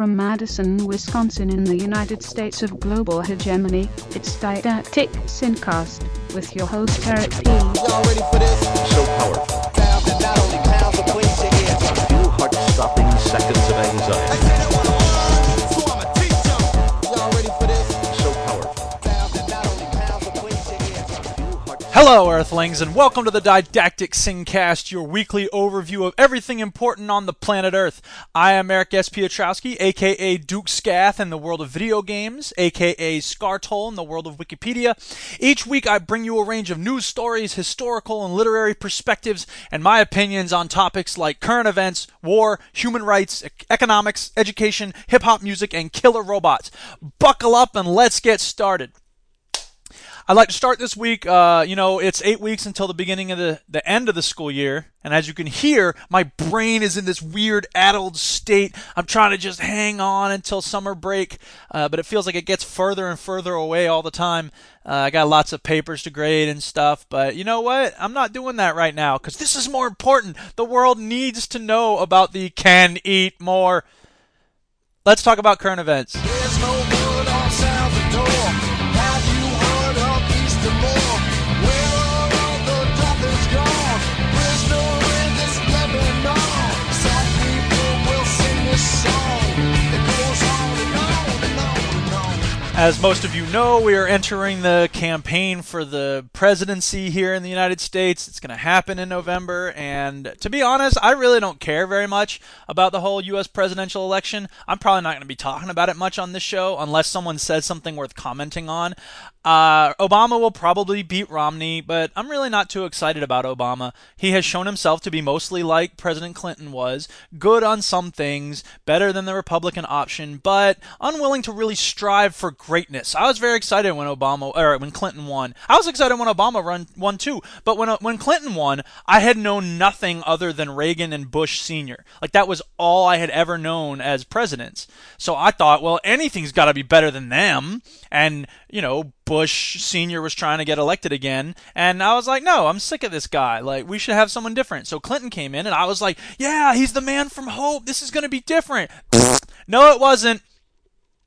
From Madison, Wisconsin in the United States of global hegemony, it's Didactic SynCast with your host Eric P. Y'all ready for this? so powerful. Hello, Earthlings, and welcome to the Didactic SynCast, your weekly overview of everything important on the planet Earth. I am Eric S. Piotrowski, aka Duke Scath in the world of video games, aka Scartol in the world of Wikipedia. Each week I bring you a range of news stories, historical and literary perspectives, and my opinions on topics like current events, war, human rights, ec- economics, education, hip hop music, and killer robots. Buckle up and let's get started. I'd like to start this week. Uh, you know, it's eight weeks until the beginning of the, the end of the school year. And as you can hear, my brain is in this weird addled state. I'm trying to just hang on until summer break, uh, but it feels like it gets further and further away all the time. Uh, I got lots of papers to grade and stuff, but you know what? I'm not doing that right now because this is more important. The world needs to know about the can eat more. Let's talk about current events. As most of you know, we are entering the campaign for the presidency here in the United States. It's going to happen in November, and to be honest, I really don't care very much about the whole U.S. presidential election. I'm probably not going to be talking about it much on this show unless someone says something worth commenting on. Uh, Obama will probably beat Romney, but I'm really not too excited about Obama. He has shown himself to be mostly like President Clinton was good on some things, better than the Republican option, but unwilling to really strive for greatness. I was very excited when Obama or when Clinton won. I was excited when Obama run, won too, but when when Clinton won, I had known nothing other than Reagan and Bush Sr. Like that was all I had ever known as presidents. So I thought, well, anything's got to be better than them, and you know. Bush Sr. was trying to get elected again, and I was like, no, I'm sick of this guy. Like, we should have someone different. So Clinton came in, and I was like, yeah, he's the man from hope. This is going to be different. no, it wasn't.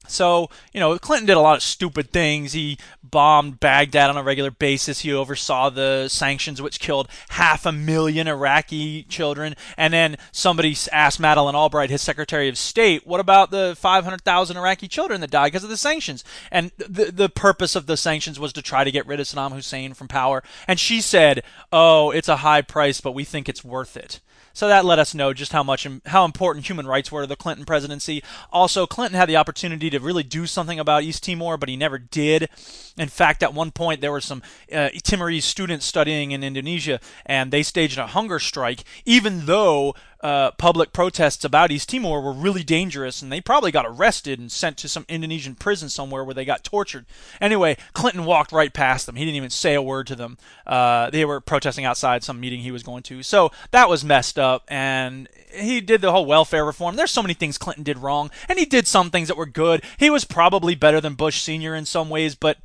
So, you know, Clinton did a lot of stupid things. He bombed Baghdad on a regular basis. He oversaw the sanctions, which killed half a million Iraqi children. And then somebody asked Madeleine Albright, his Secretary of State, what about the 500,000 Iraqi children that died because of the sanctions? And the, the purpose of the sanctions was to try to get rid of Saddam Hussein from power. And she said, oh, it's a high price, but we think it's worth it. So that let us know just how much how important human rights were to the Clinton presidency. Also, Clinton had the opportunity to really do something about East Timor, but he never did. In fact, at one point there were some uh, Timorese students studying in Indonesia, and they staged a hunger strike, even though uh, public protests about East Timor were really dangerous, and they probably got arrested and sent to some Indonesian prison somewhere where they got tortured. Anyway, Clinton walked right past them. He didn't even say a word to them. Uh, they were protesting outside some meeting he was going to. So that was messed up, and he did the whole welfare reform. There's so many things Clinton did wrong, and he did some things that were good. He was probably better than Bush Sr. in some ways, but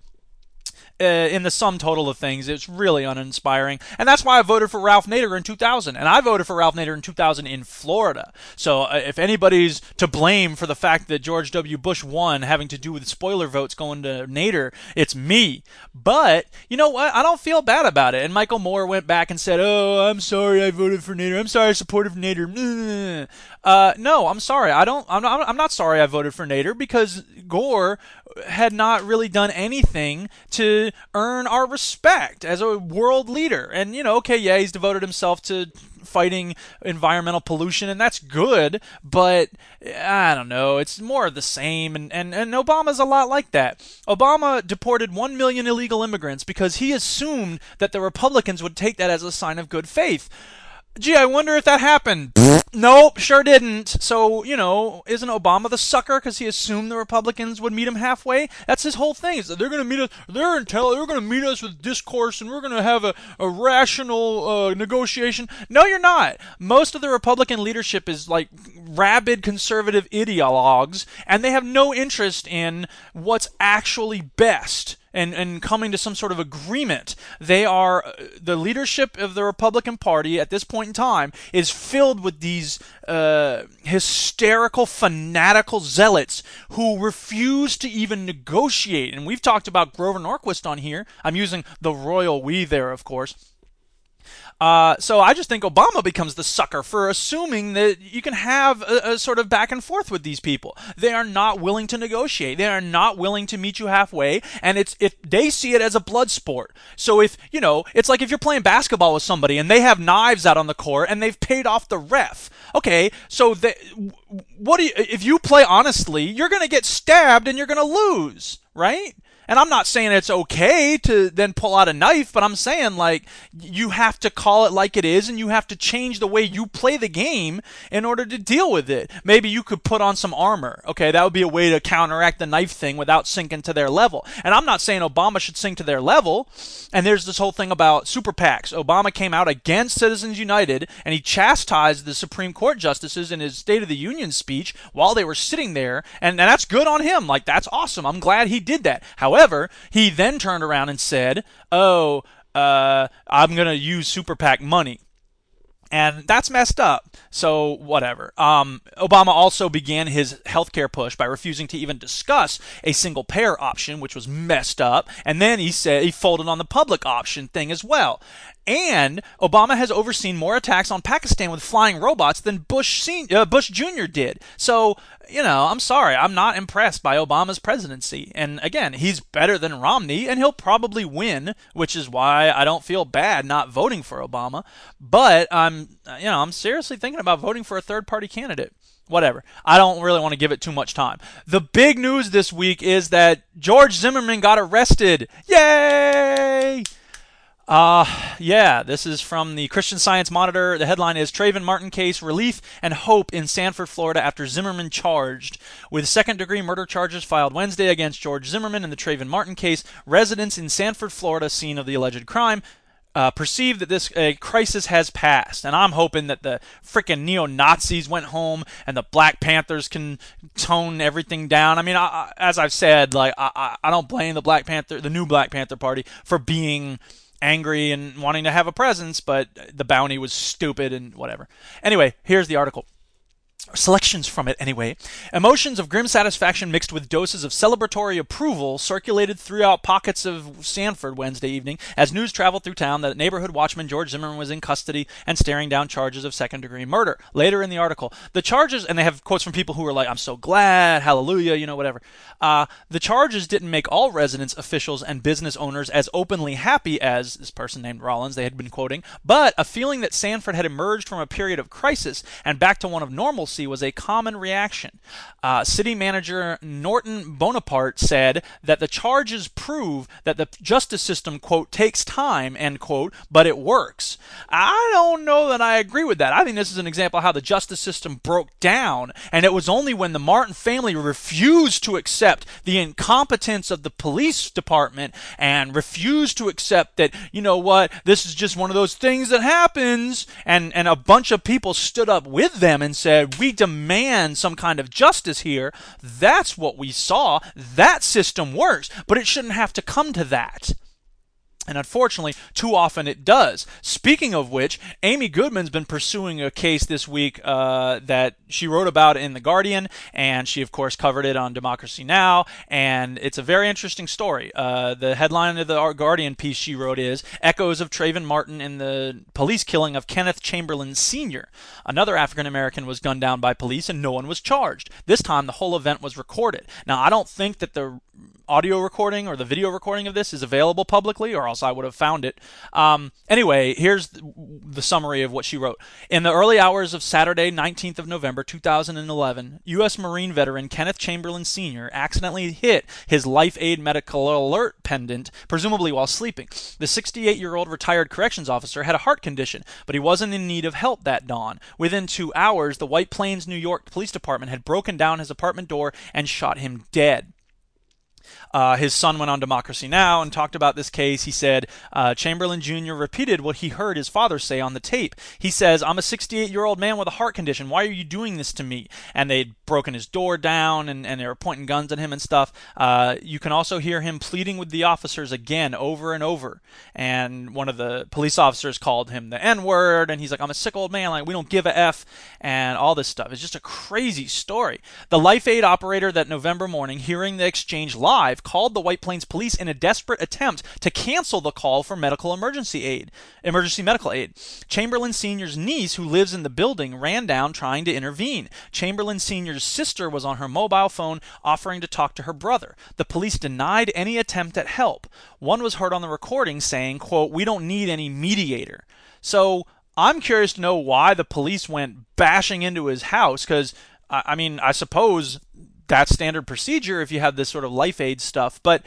uh, in the sum total of things, it's really uninspiring. And that's why I voted for Ralph Nader in 2000. And I voted for Ralph Nader in 2000 in Florida. So uh, if anybody's to blame for the fact that George W. Bush won having to do with spoiler votes going to Nader, it's me. But you know what? I don't feel bad about it. And Michael Moore went back and said, "Oh, I'm sorry I voted for Nader. I'm sorry I supported Nader." Uh, no, I'm sorry. I don't. I'm not, I'm not sorry I voted for Nader because Gore had not really done anything to earn our respect as a world leader. And you know, okay, yeah, he's devoted himself to fighting environmental pollution, and that's good. But I don't know, it's more of the same. And and and Obama's a lot like that. Obama deported one million illegal immigrants because he assumed that the Republicans would take that as a sign of good faith. Gee, I wonder if that happened. nope, sure didn't. So, you know, isn't Obama the sucker because he assumed the Republicans would meet him halfway? That's his whole thing. Is that they're going to meet us. They're intel. They're going to meet us with discourse, and we're going to have a, a rational uh, negotiation. No, you're not. Most of the Republican leadership is like rabid conservative ideologues, and they have no interest in what's actually best and, and coming to some sort of agreement. They are the leadership of the Republican Party at this point in time is filled with these uh, hysterical, fanatical zealots who refuse to even negotiate. And we've talked about Grover Norquist on here. I'm using the royal we there, of course. Uh, so I just think Obama becomes the sucker for assuming that you can have a, a, sort of back and forth with these people. They are not willing to negotiate. They are not willing to meet you halfway, and it's if they see it as a blood sport. So if you know, it's like if you're playing basketball with somebody and they have knives out on the court and they've paid off the ref. Okay, so they, what do you, if you play honestly, you're going to get stabbed and you're going to lose, right? And I'm not saying it's okay to then pull out a knife, but I'm saying like you have to call it like it is and you have to change the way you play the game in order to deal with it. Maybe you could put on some armor. Okay, that would be a way to counteract the knife thing without sinking to their level. And I'm not saying Obama should sink to their level. And there's this whole thing about super PACs. Obama came out against Citizens United and he chastised the Supreme Court justices in his State of the Union speech while they were sitting there. And, and that's good on him. Like, that's awesome. I'm glad he did that. However, However, he then turned around and said, "Oh, uh, I'm to use super PAC money." And that's messed up. So, whatever. Um, Obama also began his healthcare push by refusing to even discuss a single payer option, which was messed up. And then he said he folded on the public option thing as well. And Obama has overseen more attacks on Pakistan with flying robots than Bush, Senior, uh, Bush Jr. did. So, you know, I'm sorry, I'm not impressed by Obama's presidency. And again, he's better than Romney, and he'll probably win, which is why I don't feel bad not voting for Obama. But I'm, you know, I'm seriously thinking about voting for a third party candidate whatever. I don't really want to give it too much time. The big news this week is that George Zimmerman got arrested. Yay! Uh, yeah, this is from the Christian Science Monitor. The headline is Trayvon Martin case relief and hope in Sanford, Florida after Zimmerman charged. With second degree murder charges filed Wednesday against George Zimmerman in the Trayvon Martin case, residents in Sanford, Florida, scene of the alleged crime, uh, perceive that this uh, crisis has passed. And I'm hoping that the freaking neo Nazis went home and the Black Panthers can tone everything down. I mean, I, I, as I've said, like I, I don't blame the Black Panther, the new Black Panther Party, for being angry and wanting to have a presence, but the bounty was stupid and whatever. Anyway, here's the article selections from it anyway. Emotions of grim satisfaction mixed with doses of celebratory approval circulated throughout pockets of Sanford Wednesday evening as news traveled through town that neighborhood watchman George Zimmerman was in custody and staring down charges of second degree murder. Later in the article, the charges, and they have quotes from people who are like, I'm so glad, hallelujah, you know, whatever. Uh, the charges didn't make all residents, officials, and business owners as openly happy as this person named Rollins they had been quoting, but a feeling that Sanford had emerged from a period of crisis and back to one of normalcy was a common reaction. Uh, city manager Norton Bonaparte said that the charges prove that the justice system, quote, takes time, end quote, but it works. I don't know that I agree with that. I think this is an example of how the justice system broke down, and it was only when the Martin family refused to accept the incompetence of the police department and refused to accept that, you know what, this is just one of those things that happens, and, and a bunch of people stood up with them and said, we demand some kind of justice here. That's what we saw. That system works, but it shouldn't have to come to that. And unfortunately, too often it does. Speaking of which, Amy Goodman's been pursuing a case this week uh, that she wrote about in The Guardian, and she, of course, covered it on Democracy Now! And it's a very interesting story. Uh, the headline of the Guardian piece she wrote is Echoes of Trayvon Martin in the police killing of Kenneth Chamberlain Sr. Another African American was gunned down by police, and no one was charged. This time, the whole event was recorded. Now, I don't think that the audio recording or the video recording of this is available publicly, or else I would have found it. Um, anyway, here's the summary of what she wrote. In the early hours of Saturday, 19th of November 2011, U.S. Marine veteran Kenneth Chamberlain Sr. accidentally hit his Life Aid Medical Alert pendant, presumably while sleeping. The 68 year old retired corrections officer had a heart condition, but he wasn't in need of help that dawn. Within two hours, the White Plains, New York Police Department had broken down his apartment door and shot him dead. Uh, his son went on Democracy Now! and talked about this case. He said uh, Chamberlain Jr. repeated what he heard his father say on the tape. He says, I'm a 68 year old man with a heart condition. Why are you doing this to me? And they'd broken his door down and, and they were pointing guns at him and stuff. Uh, you can also hear him pleading with the officers again over and over. And one of the police officers called him the N word, and he's like, I'm a sick old man. Like, we don't give a F, and all this stuff. It's just a crazy story. The Life Aid operator that November morning, hearing the exchange live, called the White Plains police in a desperate attempt to cancel the call for medical emergency aid, emergency medical aid. Chamberlain Sr.'s niece, who lives in the building, ran down trying to intervene. Chamberlain Sr.'s sister was on her mobile phone offering to talk to her brother. The police denied any attempt at help. One was heard on the recording saying, quote, "We don't need any mediator." So, I'm curious to know why the police went bashing into his house cuz I mean, I suppose that's standard procedure if you have this sort of life aid stuff, but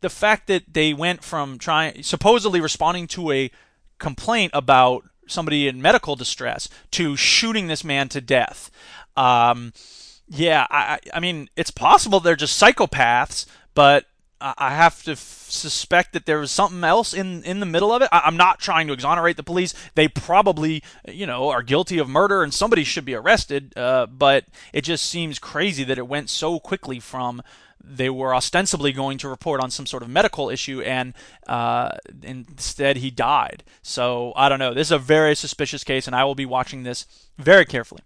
the fact that they went from trying supposedly responding to a complaint about somebody in medical distress to shooting this man to death. Um, yeah, I, I mean, it's possible they're just psychopaths, but I have to f- suspect that there was something else in in the middle of it. I, am not trying to exonerate the police. They probably, you know, are guilty of murder, and somebody should be arrested. Uh, but it just seems crazy that it went so quickly from they were ostensibly going to report on some sort of medical issue, and uh, instead he died. So I don't know. This is a very suspicious case, and I will be watching this very carefully.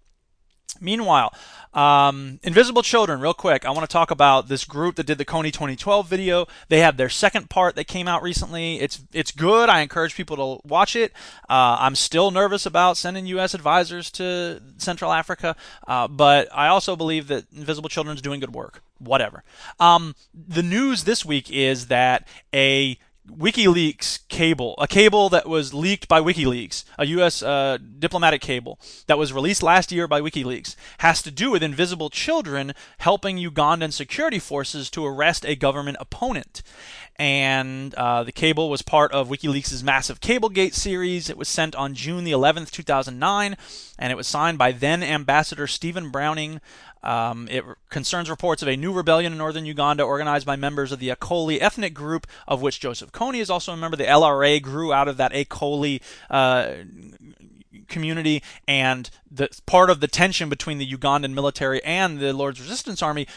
Meanwhile, um, Invisible Children, real quick, I want to talk about this group that did the Kony 2012 video. They have their second part that came out recently. It's it's good. I encourage people to watch it. Uh, I'm still nervous about sending U.S. advisors to Central Africa, uh, but I also believe that Invisible Children is doing good work. Whatever. Um, the news this week is that a WikiLeaks cable, a cable that was leaked by WikiLeaks, a U.S. Uh, diplomatic cable that was released last year by WikiLeaks, has to do with invisible children helping Ugandan security forces to arrest a government opponent. And uh, the cable was part of WikiLeaks' massive Cablegate series. It was sent on June the 11th, 2009, and it was signed by then Ambassador Steven Browning, um, it concerns reports of a new rebellion in northern Uganda organized by members of the Acholi ethnic group, of which Joseph Kony is also a member. The LRA grew out of that Acholi uh, community, and the part of the tension between the Ugandan military and the Lord's Resistance Army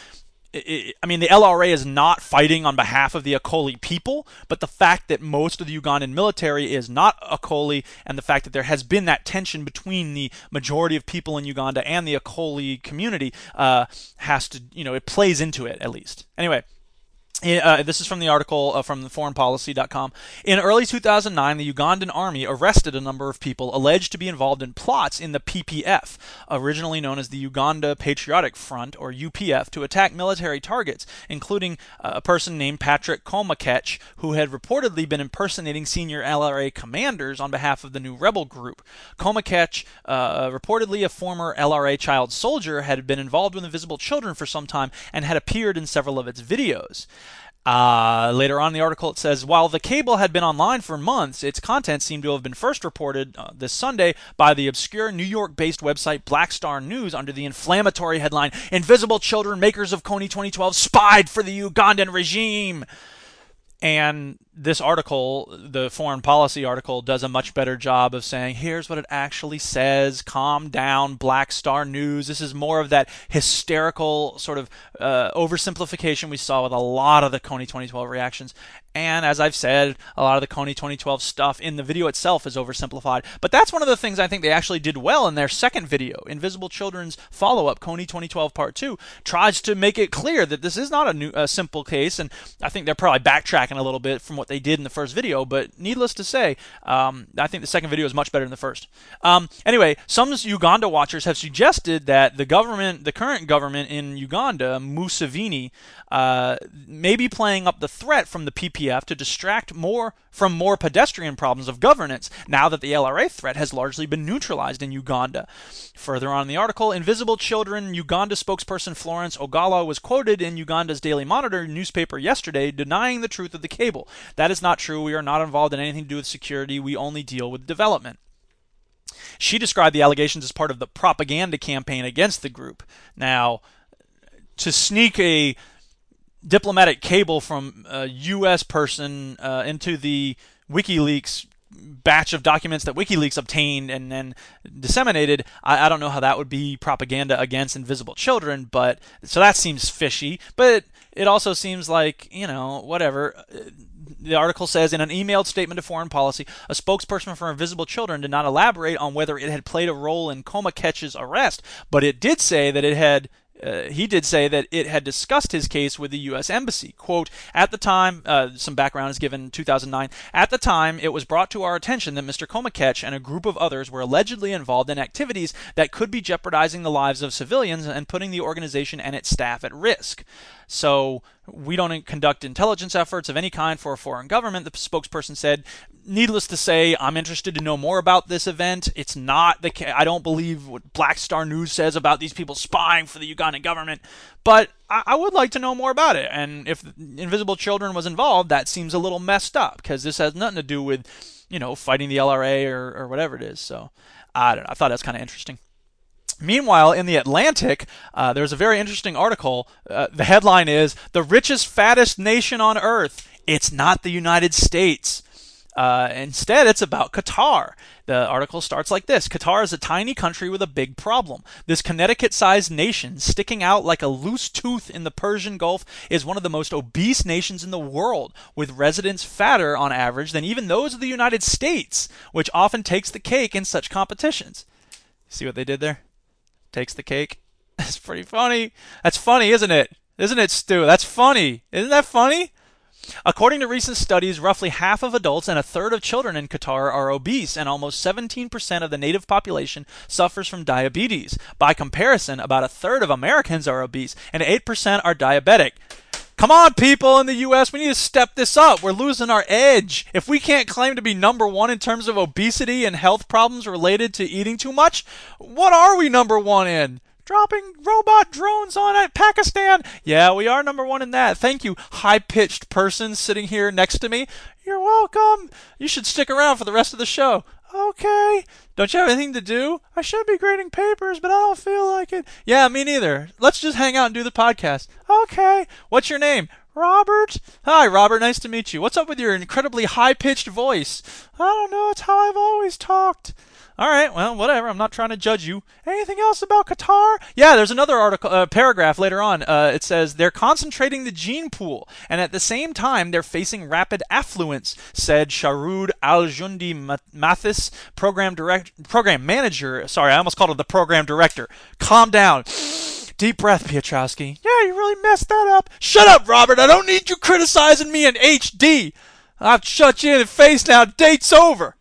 I mean, the LRA is not fighting on behalf of the Acholi people, but the fact that most of the Ugandan military is not Acholi, and the fact that there has been that tension between the majority of people in Uganda and the Acholi community uh, has to, you know, it plays into it at least. Anyway, uh, this is from the article uh, from foreignpolicy.com. In early 2009, the Ugandan army arrested a number of people alleged to be involved in plots in the PPF, originally known as the Uganda Patriotic Front, or UPF, to attack military targets, including uh, a person named Patrick Komakech, who had reportedly been impersonating senior LRA commanders on behalf of the new rebel group. Komakech, uh, reportedly a former LRA child soldier, had been involved with Invisible Children for some time and had appeared in several of its videos. Uh, later on in the article, it says while the cable had been online for months, its contents seemed to have been first reported uh, this Sunday by the obscure New York based website Black Star News under the inflammatory headline Invisible Children Makers of Kony 2012 Spied for the Ugandan Regime. And this article, the foreign policy article, does a much better job of saying, here's what it actually says, calm down, Black Star News. This is more of that hysterical sort of uh, oversimplification we saw with a lot of the Kony 2012 reactions. And as I've said, a lot of the Kony 2012 stuff in the video itself is oversimplified. But that's one of the things I think they actually did well in their second video. Invisible Children's follow up, Kony 2012 Part 2, tries to make it clear that this is not a, new, a simple case. And I think they're probably backtracking a little bit from what they did in the first video. But needless to say, um, I think the second video is much better than the first. Um, anyway, some Uganda watchers have suggested that the government, the current government in Uganda, Museveni, uh, may be playing up the threat from the PPF to distract more from more pedestrian problems of governance now that the LRA threat has largely been neutralized in Uganda. Further on in the article, Invisible Children Uganda spokesperson Florence Ogala was quoted in Uganda's Daily Monitor newspaper yesterday denying the truth of the cable. That is not true. We are not involved in anything to do with security. We only deal with development. She described the allegations as part of the propaganda campaign against the group. Now, to sneak a diplomatic cable from a U.S. person uh, into the WikiLeaks batch of documents that WikiLeaks obtained and then disseminated, I, I, don't know how that would be propaganda against invisible children, but so that seems fishy. But it also seems like, you know, whatever. The article says in an emailed statement to foreign policy, a spokesperson for Invisible Children did not elaborate on whether it had played a role in Komakech's arrest, but it did say that it had uh, he did say that it had discussed his case with the U.S. Embassy. Quote, at the time, uh, some background is given 2009. At the time, it was brought to our attention that Mr. Komakech and a group of others were allegedly involved in activities that could be jeopardizing the lives of civilians and putting the organization and its staff at risk. So we don't conduct intelligence efforts of any kind for a foreign government, the spokesperson said. Needless to say, I'm interested to know more about this event. It's not the I don't believe what Black Star News says about these people spying for the Ugandan government, but I, I would like to know more about it. And if Invisible Children was involved, that seems a little messed up because this has nothing to do with, you know, fighting the LRA or, or whatever it is. So I don't know. I thought that's kind of interesting. Meanwhile, in the Atlantic, uh, there's a very interesting article. Uh, the headline is The Richest, Fattest Nation on Earth. It's not the United States. Uh, instead, it's about Qatar. The article starts like this Qatar is a tiny country with a big problem. This Connecticut sized nation, sticking out like a loose tooth in the Persian Gulf, is one of the most obese nations in the world, with residents fatter on average than even those of the United States, which often takes the cake in such competitions. See what they did there? Takes the cake. That's pretty funny. That's funny, isn't it? Isn't it, Stu? That's funny. Isn't that funny? According to recent studies, roughly half of adults and a third of children in Qatar are obese, and almost 17% of the native population suffers from diabetes. By comparison, about a third of Americans are obese, and 8% are diabetic. Come on, people in the U.S., we need to step this up. We're losing our edge. If we can't claim to be number one in terms of obesity and health problems related to eating too much, what are we number one in? Dropping robot drones on Pakistan. Yeah, we are number one in that. Thank you, high pitched person sitting here next to me. You're welcome. You should stick around for the rest of the show. Okay. Don't you have anything to do? I should be grading papers, but I don't feel like it. Yeah, me neither. Let's just hang out and do the podcast. Okay. What's your name? Robert? Hi, Robert. Nice to meet you. What's up with your incredibly high pitched voice? I don't know. It's how I've always talked. All right, well, whatever. I'm not trying to judge you. Anything else about Qatar? Yeah, there's another article, uh, paragraph later on. Uh, it says they're concentrating the gene pool, and at the same time, they're facing rapid affluence," said Sharud Aljundi Mathis, program direct, program manager. Sorry, I almost called him the program director. Calm down. Deep breath, Piotrowski. Yeah, you really messed that up. Shut up, Robert. I don't need you criticizing me in HD. I've shut you in the face now. Date's over.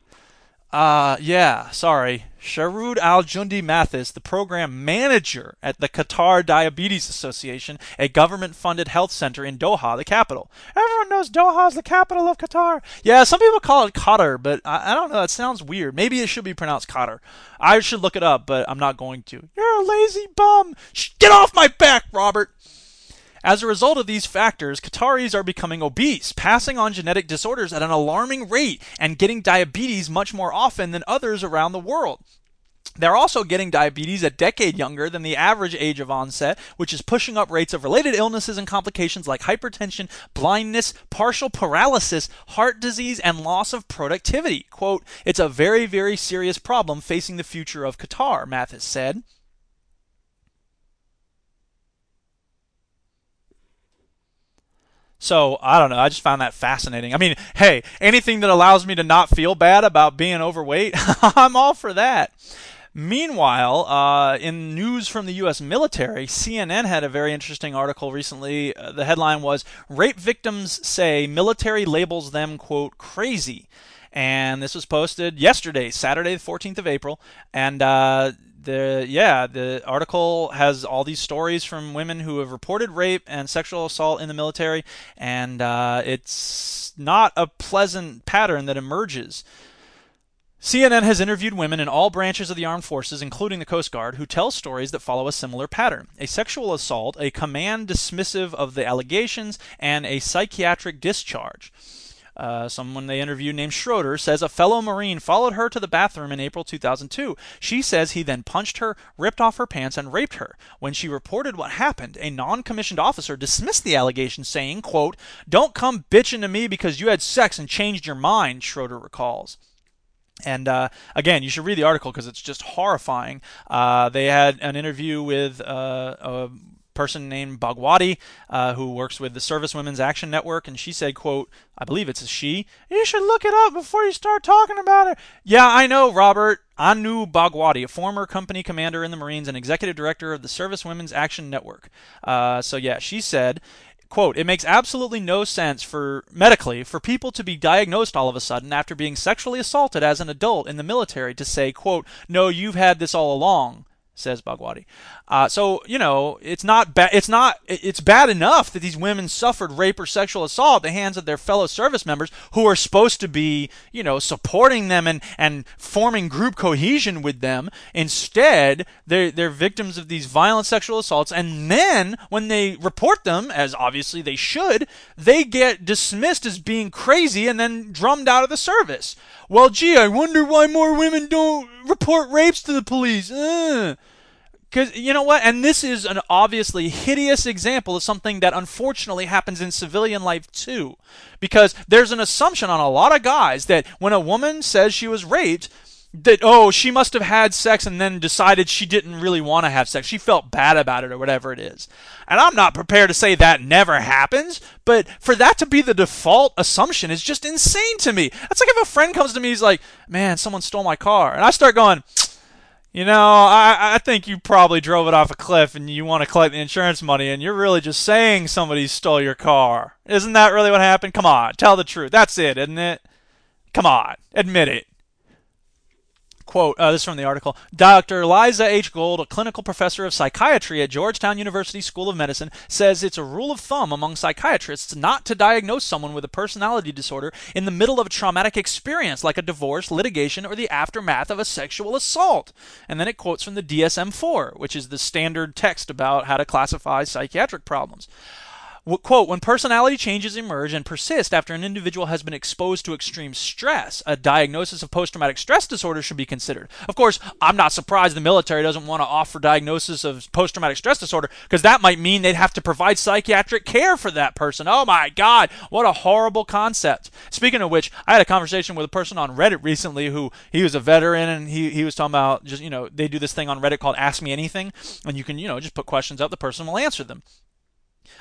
Uh, yeah, sorry. Sharud Al Jundi Mathis, the program manager at the Qatar Diabetes Association, a government funded health center in Doha, the capital. Everyone knows Doha is the capital of Qatar. Yeah, some people call it Qatar, but I, I don't know. It sounds weird. Maybe it should be pronounced Qatar. I should look it up, but I'm not going to. You're a lazy bum. Shh, get off my back, Robert. As a result of these factors, Qataris are becoming obese, passing on genetic disorders at an alarming rate, and getting diabetes much more often than others around the world. They're also getting diabetes a decade younger than the average age of onset, which is pushing up rates of related illnesses and complications like hypertension, blindness, partial paralysis, heart disease, and loss of productivity. Quote, it's a very, very serious problem facing the future of Qatar, Mathis said. So I don't know. I just found that fascinating. I mean, hey, anything that allows me to not feel bad about being overweight, I'm all for that. Meanwhile, uh, in news from the U.S. military, CNN had a very interesting article recently. Uh, the headline was Rape Victims Say Military Labels Them, quote, crazy. And this was posted yesterday, Saturday, the 14th of April. And uh, the yeah the article has all these stories from women who have reported rape and sexual assault in the military and uh, it's not a pleasant pattern that emerges CNN has interviewed women in all branches of the armed forces, including the Coast Guard, who tell stories that follow a similar pattern a sexual assault, a command dismissive of the allegations, and a psychiatric discharge. Uh, someone they interviewed named Schroeder, says a fellow Marine followed her to the bathroom in April 2002. She says he then punched her, ripped off her pants, and raped her. When she reported what happened, a non-commissioned officer dismissed the allegation, saying, quote, Don't come bitching to me because you had sex and changed your mind, Schroeder recalls. And uh, again, you should read the article because it's just horrifying. Uh, they had an interview with uh, person named Bhagwati uh, who works with the Service Women's Action Network, and she said, "quote I believe it's a she. You should look it up before you start talking about it." Yeah, I know, Robert. Anu Bhagwati, a former company commander in the Marines and executive director of the Service Women's Action Network. Uh, so yeah, she said quote it makes absolutely no sense for medically for people to be diagnosed all of a sudden after being sexually assaulted as an adult in the military to say quote no you've had this all along says Bhagwati. Uh, so you know, it's not bad. It's not. It's bad enough that these women suffered rape or sexual assault at the hands of their fellow service members who are supposed to be, you know, supporting them and and forming group cohesion with them. Instead, they're they're victims of these violent sexual assaults, and then when they report them, as obviously they should, they get dismissed as being crazy and then drummed out of the service. Well, gee, I wonder why more women don't report rapes to the police. Uh. Because you know what? And this is an obviously hideous example of something that unfortunately happens in civilian life too. Because there's an assumption on a lot of guys that when a woman says she was raped, that oh she must have had sex and then decided she didn't really want to have sex she felt bad about it or whatever it is and i'm not prepared to say that never happens but for that to be the default assumption is just insane to me that's like if a friend comes to me he's like man someone stole my car and i start going you know, I, I think you probably drove it off a cliff and you want to collect the insurance money and you're really just saying somebody stole your car. Isn't that really what happened? Come on, tell the truth. That's it, isn't it? Come on, admit it quote, uh, this is from the article. Dr. Liza H. Gold, a clinical professor of psychiatry at Georgetown University School of Medicine, says it's a rule of thumb among psychiatrists not to diagnose someone with a personality disorder in the middle of a traumatic experience like a divorce, litigation, or the aftermath of a sexual assault. And then it quotes from the DSM 4, which is the standard text about how to classify psychiatric problems. Quote, when personality changes emerge and persist after an individual has been exposed to extreme stress, a diagnosis of post traumatic stress disorder should be considered. Of course, I'm not surprised the military doesn't want to offer diagnosis of post traumatic stress disorder because that might mean they'd have to provide psychiatric care for that person. Oh my God, what a horrible concept. Speaking of which, I had a conversation with a person on Reddit recently who he was a veteran and he, he was talking about just, you know, they do this thing on Reddit called Ask Me Anything, and you can, you know, just put questions out, the person will answer them.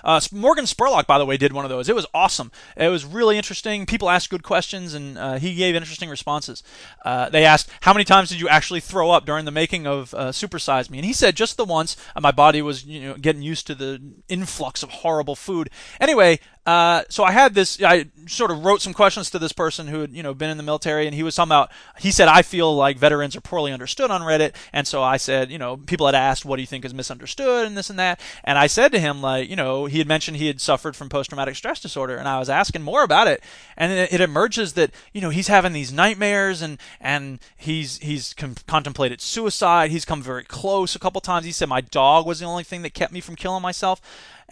Uh, Morgan Spurlock, by the way, did one of those. It was awesome. It was really interesting. People asked good questions, and uh, he gave interesting responses. Uh, they asked, "How many times did you actually throw up during the making of uh, Super Size Me?" And he said, "Just the once. Uh, my body was, you know, getting used to the influx of horrible food." Anyway, uh, so I had this. I sort of wrote some questions to this person who had, you know, been in the military, and he was talking about. He said, "I feel like veterans are poorly understood on Reddit," and so I said, you know, people had asked, "What do you think is misunderstood?" and this and that, and I said to him, like, you know, he had mentioned he had suffered from post-traumatic stress disorder, and I was asking more about it, and it, it emerges that you know he's having these nightmares, and and he's he's com- contemplated suicide. He's come very close a couple times. He said my dog was the only thing that kept me from killing myself.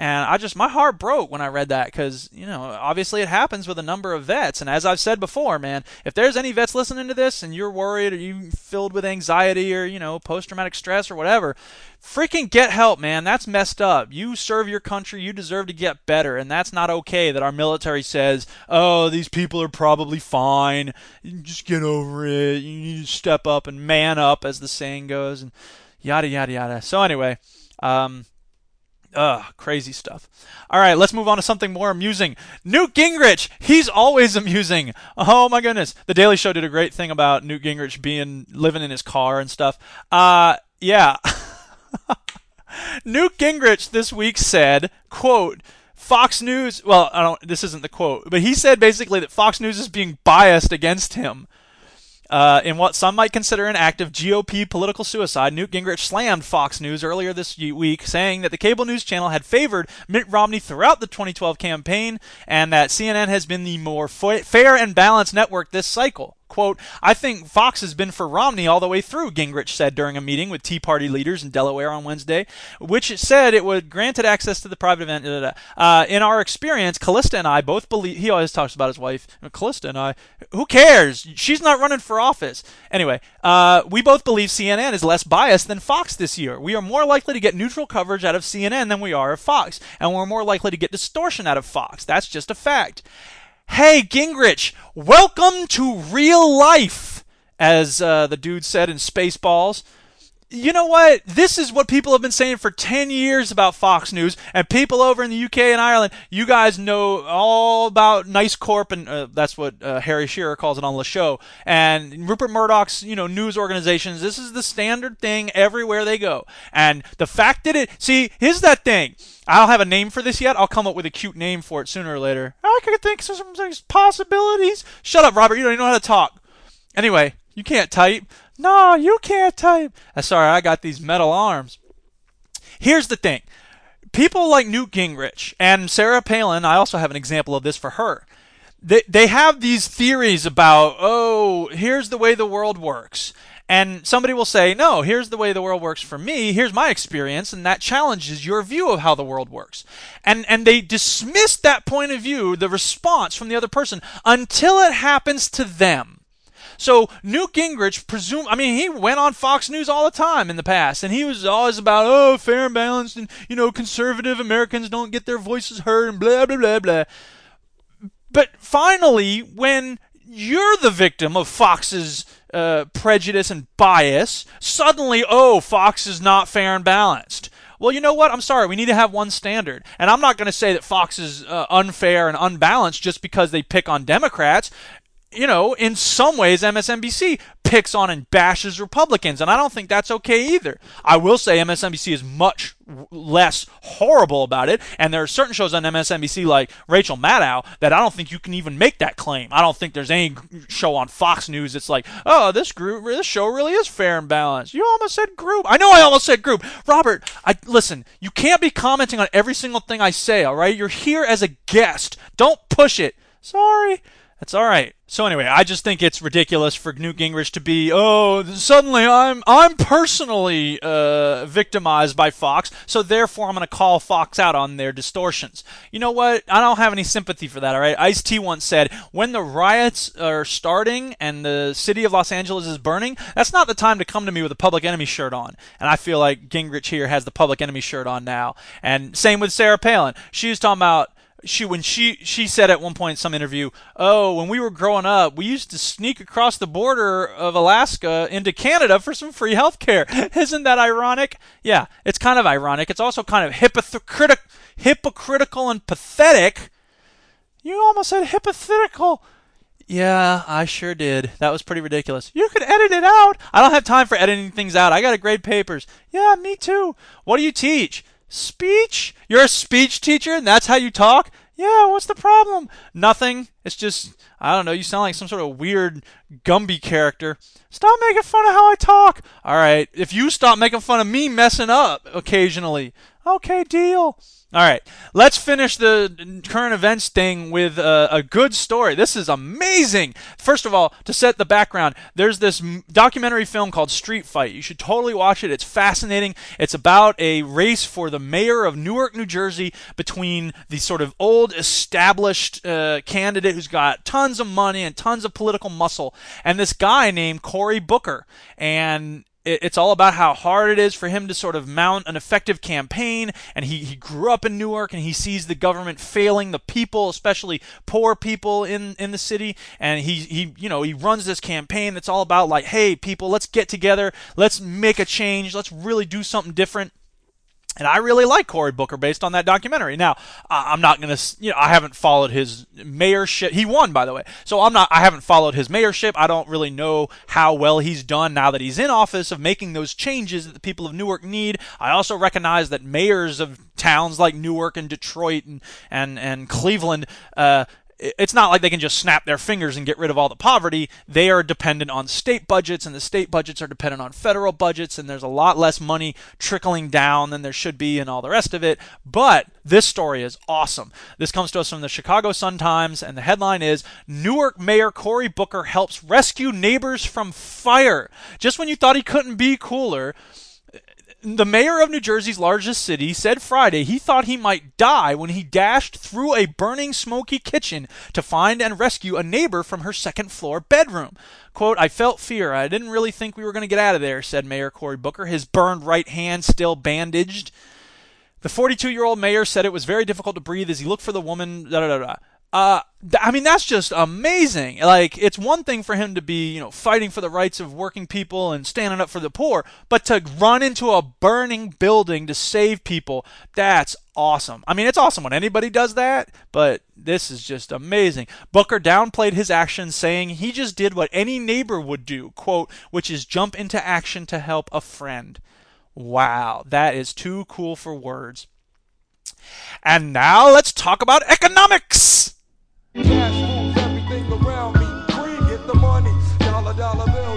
And I just, my heart broke when I read that because, you know, obviously it happens with a number of vets. And as I've said before, man, if there's any vets listening to this and you're worried or you filled with anxiety or, you know, post traumatic stress or whatever, freaking get help, man. That's messed up. You serve your country. You deserve to get better. And that's not okay that our military says, oh, these people are probably fine. Just get over it. You need to step up and man up, as the saying goes. And yada, yada, yada. So, anyway, um, Ugh, crazy stuff. All right, let's move on to something more amusing. Newt Gingrich, he's always amusing. Oh my goodness. The Daily Show did a great thing about Newt Gingrich being living in his car and stuff. Uh yeah. Newt Gingrich this week said, quote, Fox News, well, I don't this isn't the quote, but he said basically that Fox News is being biased against him. Uh, in what some might consider an act of GOP political suicide, Newt Gingrich slammed Fox News earlier this week, saying that the cable news channel had favored Mitt Romney throughout the 2012 campaign and that CNN has been the more fair and balanced network this cycle. Quote, I think Fox has been for Romney all the way through, Gingrich said during a meeting with Tea Party leaders in Delaware on Wednesday, which said it would granted access to the private event. da, da, da. Uh, in our experience, Callista and I both believe, he always talks about his wife, Callista and I, who cares? She's not running for office. Anyway, uh, we both believe CNN is less biased than Fox this year. We are more likely to get neutral coverage out of CNN than we are of Fox, and we're more likely to get distortion out of Fox. That's just a fact. Hey, Gingrich, welcome to real life, as uh, the dude said in Spaceballs. You know what? This is what people have been saying for 10 years about Fox News, and people over in the UK and Ireland, you guys know all about Nice Corp, and uh, that's what uh, Harry Shearer calls it on the show, and Rupert Murdoch's, you know, news organizations. This is the standard thing everywhere they go. And the fact that it, see, here's that thing. I don't have a name for this yet. I'll come up with a cute name for it sooner or later. I could think of some possibilities. Shut up, Robert. You don't even know how to talk. Anyway, you can't type. No, you can't type. Uh, sorry, I got these metal arms. Here's the thing. People like Newt Gingrich and Sarah Palin, I also have an example of this for her. They, they have these theories about, oh, here's the way the world works. And somebody will say, no, here's the way the world works for me. Here's my experience. And that challenges your view of how the world works. And, and they dismiss that point of view, the response from the other person, until it happens to them. So Newt Gingrich, presume, I mean, he went on Fox News all the time in the past, and he was always about, oh, fair and balanced, and you know, conservative Americans don't get their voices heard, and blah blah blah blah. But finally, when you're the victim of Fox's uh, prejudice and bias, suddenly, oh, Fox is not fair and balanced. Well, you know what? I'm sorry. We need to have one standard. And I'm not going to say that Fox is uh, unfair and unbalanced just because they pick on Democrats you know, in some ways, MSNBC picks on and bashes Republicans, and I don't think that's okay either. I will say MSNBC is much less horrible about it, and there are certain shows on MSNBC like Rachel Maddow that I don't think you can even make that claim. I don't think there's any show on Fox News that's like, oh, this group, this show really is fair and balanced. You almost said group. I know I almost said group. Robert, I listen. You can't be commenting on every single thing I say. All right, you're here as a guest. Don't push it. Sorry. That's all right. So anyway, I just think it's ridiculous for Newt Gingrich to be, oh, suddenly I'm I'm personally uh, victimized by Fox, so therefore I'm going to call Fox out on their distortions. You know what? I don't have any sympathy for that. All right. Ice T once said, when the riots are starting and the city of Los Angeles is burning, that's not the time to come to me with a Public Enemy shirt on. And I feel like Gingrich here has the Public Enemy shirt on now. And same with Sarah Palin. She was talking about she when she she said at one point in some interview, "Oh, when we were growing up, we used to sneak across the border of Alaska into Canada for some free health care." Isn't that ironic? Yeah, it's kind of ironic. It's also kind of hypocritical, hypocritical and pathetic. You almost said hypothetical. Yeah, I sure did. That was pretty ridiculous. You could edit it out. I don't have time for editing things out. I got to grade papers. Yeah, me too. What do you teach? Speech? You're a speech teacher and that's how you talk? Yeah, what's the problem? Nothing. It's just, I don't know, you sound like some sort of weird Gumby character. Stop making fun of how I talk. All right, if you stop making fun of me messing up occasionally. Okay, deal. All right, let's finish the current events thing with a, a, good story. This is amazing. First of all, to set the background, there's this documentary film called Street Fight. You should totally watch it. It's fascinating. It's about a race for the mayor of Newark, New Jersey, between the sort of old established uh, candidate who's got tons of money and tons of political muscle, and this guy named Cory Booker. And it's all about how hard it is for him to sort of mount an effective campaign. And he, he grew up in Newark and he sees the government failing the people, especially poor people in, in the city. And he, he, you know, he runs this campaign that's all about like, hey, people, let's get together. Let's make a change. Let's really do something different. And I really like Cory Booker based on that documentary. Now, I'm not going to, you know, I haven't followed his mayorship. He won, by the way. So I'm not, I haven't followed his mayorship. I don't really know how well he's done now that he's in office of making those changes that the people of Newark need. I also recognize that mayors of towns like Newark and Detroit and, and, and Cleveland, uh, it's not like they can just snap their fingers and get rid of all the poverty. They are dependent on state budgets, and the state budgets are dependent on federal budgets, and there's a lot less money trickling down than there should be, and all the rest of it. But this story is awesome. This comes to us from the Chicago Sun Times, and the headline is Newark Mayor Cory Booker helps rescue neighbors from fire. Just when you thought he couldn't be cooler, the mayor of New Jersey's largest city said Friday he thought he might die when he dashed through a burning smoky kitchen to find and rescue a neighbor from her second floor bedroom. Quote, I felt fear. I didn't really think we were going to get out of there, said Mayor Cory Booker, his burned right hand still bandaged. The 42 year old mayor said it was very difficult to breathe as he looked for the woman. Da, da, da. Uh, I mean, that's just amazing. Like, it's one thing for him to be, you know, fighting for the rights of working people and standing up for the poor, but to run into a burning building to save people, that's awesome. I mean, it's awesome when anybody does that, but this is just amazing. Booker downplayed his actions, saying he just did what any neighbor would do, quote, which is jump into action to help a friend. Wow, that is too cool for words. And now let's talk about economics. Cash moves everything around me. Green, get the money. Dollar, dollar bill,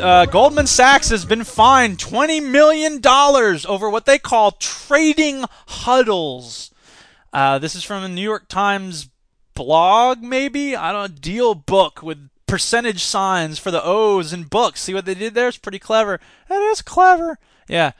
Uh, Goldman Sachs has been fined $20 million over what they call trading huddles. Uh, this is from a New York Times blog, maybe? I don't know, DealBook with percentage signs for the O's and books. See what they did there? It's pretty clever. That is clever. Yeah.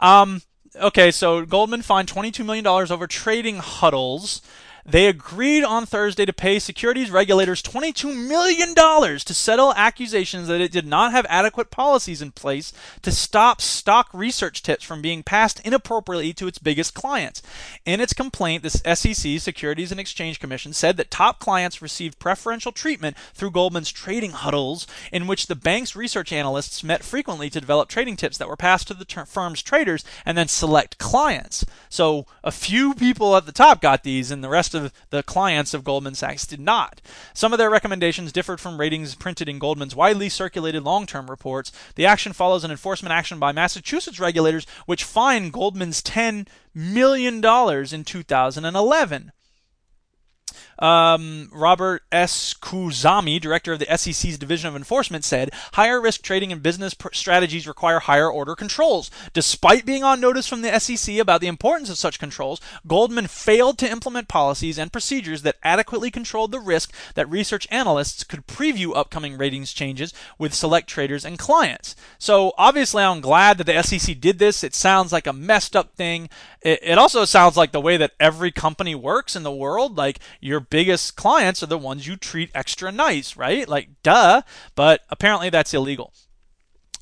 Um, okay, so Goldman fined $22 million over trading huddles. They agreed on Thursday to pay securities regulators $22 million to settle accusations that it did not have adequate policies in place to stop stock research tips from being passed inappropriately to its biggest clients. In its complaint, the SEC, Securities and Exchange Commission, said that top clients received preferential treatment through Goldman's trading huddles, in which the bank's research analysts met frequently to develop trading tips that were passed to the ter- firm's traders and then select clients. So a few people at the top got these, and the rest of the clients of Goldman Sachs did not. Some of their recommendations differed from ratings printed in Goldman's widely circulated long term reports. The action follows an enforcement action by Massachusetts regulators, which fined Goldman's $10 million in 2011. Um, Robert S. Khuzami, director of the SEC's Division of Enforcement, said higher risk trading and business pr- strategies require higher order controls. Despite being on notice from the SEC about the importance of such controls, Goldman failed to implement policies and procedures that adequately controlled the risk that research analysts could preview upcoming ratings changes with select traders and clients. So obviously, I'm glad that the SEC did this. It sounds like a messed up thing. It, it also sounds like the way that every company works in the world. Like your biggest clients are the ones you treat extra nice, right? Like, duh. But apparently that's illegal.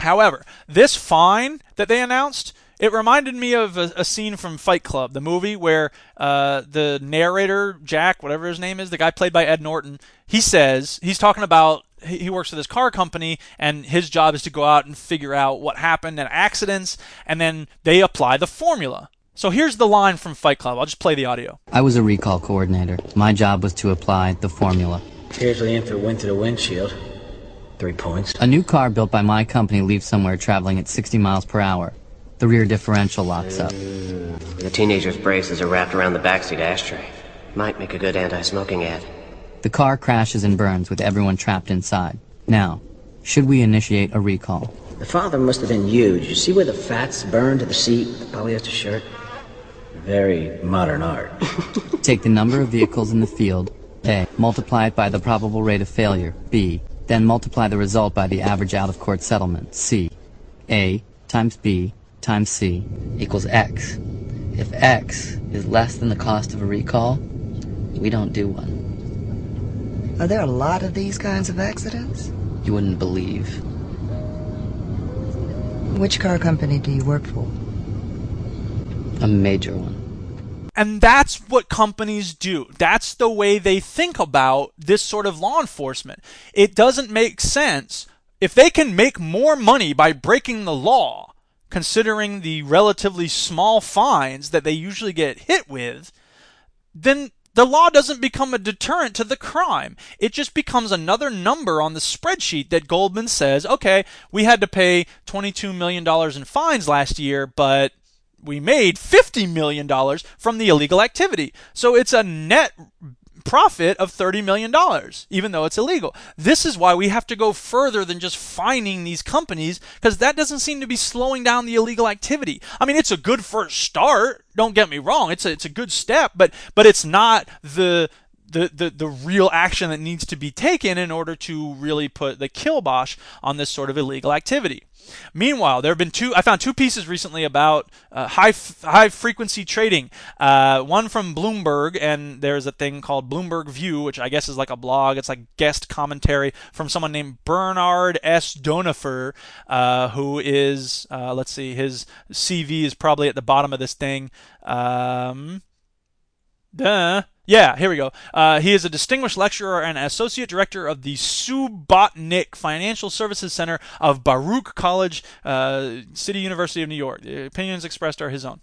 However, this fine that they announced, it reminded me of a, a scene from Fight Club, the movie where uh, the narrator, Jack, whatever his name is, the guy played by Ed Norton, he says, he's talking about he works for this car company and his job is to go out and figure out what happened in accidents and then they apply the formula. So here's the line from Fight Club. I'll just play the audio. I was a recall coordinator. My job was to apply the formula. Here's what the infant went through the windshield. Three points. A new car built by my company leaves somewhere traveling at 60 miles per hour. The rear differential locks up. The teenager's braces are wrapped around the backseat ashtray. Might make a good anti-smoking ad. The car crashes and burns with everyone trapped inside. Now, should we initiate a recall? The father must have been you. Did you see where the fats burned to the seat, the polyester shirt? Very modern art. Take the number of vehicles in the field, A, multiply it by the probable rate of failure, B, then multiply the result by the average out-of-court settlement, C. A times B times C equals X. If X is less than the cost of a recall, we don't do one. Are there a lot of these kinds of accidents? You wouldn't believe. Which car company do you work for? A major one. And that's what companies do. That's the way they think about this sort of law enforcement. It doesn't make sense. If they can make more money by breaking the law, considering the relatively small fines that they usually get hit with, then the law doesn't become a deterrent to the crime. It just becomes another number on the spreadsheet that Goldman says, okay, we had to pay $22 million in fines last year, but we made $50 million from the illegal activity. So it's a net profit of $30 million, even though it's illegal. This is why we have to go further than just fining these companies, because that doesn't seem to be slowing down the illegal activity. I mean, it's a good first start. Don't get me wrong. It's a, it's a good step, but, but it's not the, the, the, the real action that needs to be taken in order to really put the kibosh on this sort of illegal activity. Meanwhile, there have been two. I found two pieces recently about uh, high f- high frequency trading. Uh, one from Bloomberg, and there's a thing called Bloomberg View, which I guess is like a blog. It's like guest commentary from someone named Bernard S. Donefer, uh, who is uh, let's see, his CV is probably at the bottom of this thing. Um, Duh. Yeah, here we go. Uh, he is a distinguished lecturer and associate director of the Subotnick Financial Services Center of Baruch College, uh, City University of New York. The opinions expressed are his own.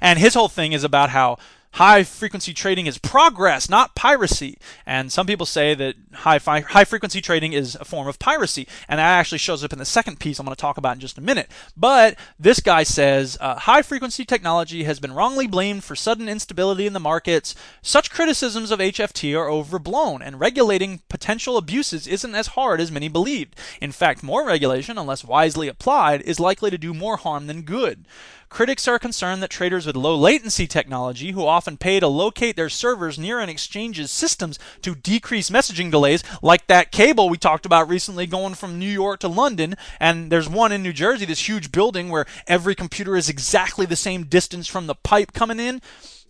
And his whole thing is about how high frequency trading is progress, not piracy. And some people say that high fi- high frequency trading is a form of piracy, and that actually shows up in the second piece I'm going to talk about in just a minute. But this guy says uh, high frequency technology has been wrongly blamed for sudden instability in the markets. Such criticisms of HFT are overblown, and regulating potential abuses isn't as hard as many believed. In fact, more regulation, unless wisely applied, is likely to do more harm than good. Critics are concerned that traders with low latency technology, who often pay to locate their servers near an exchange's systems to decrease messaging delays, like that cable we talked about recently going from New York to London, and there's one in New Jersey, this huge building where every computer is exactly the same distance from the pipe coming in.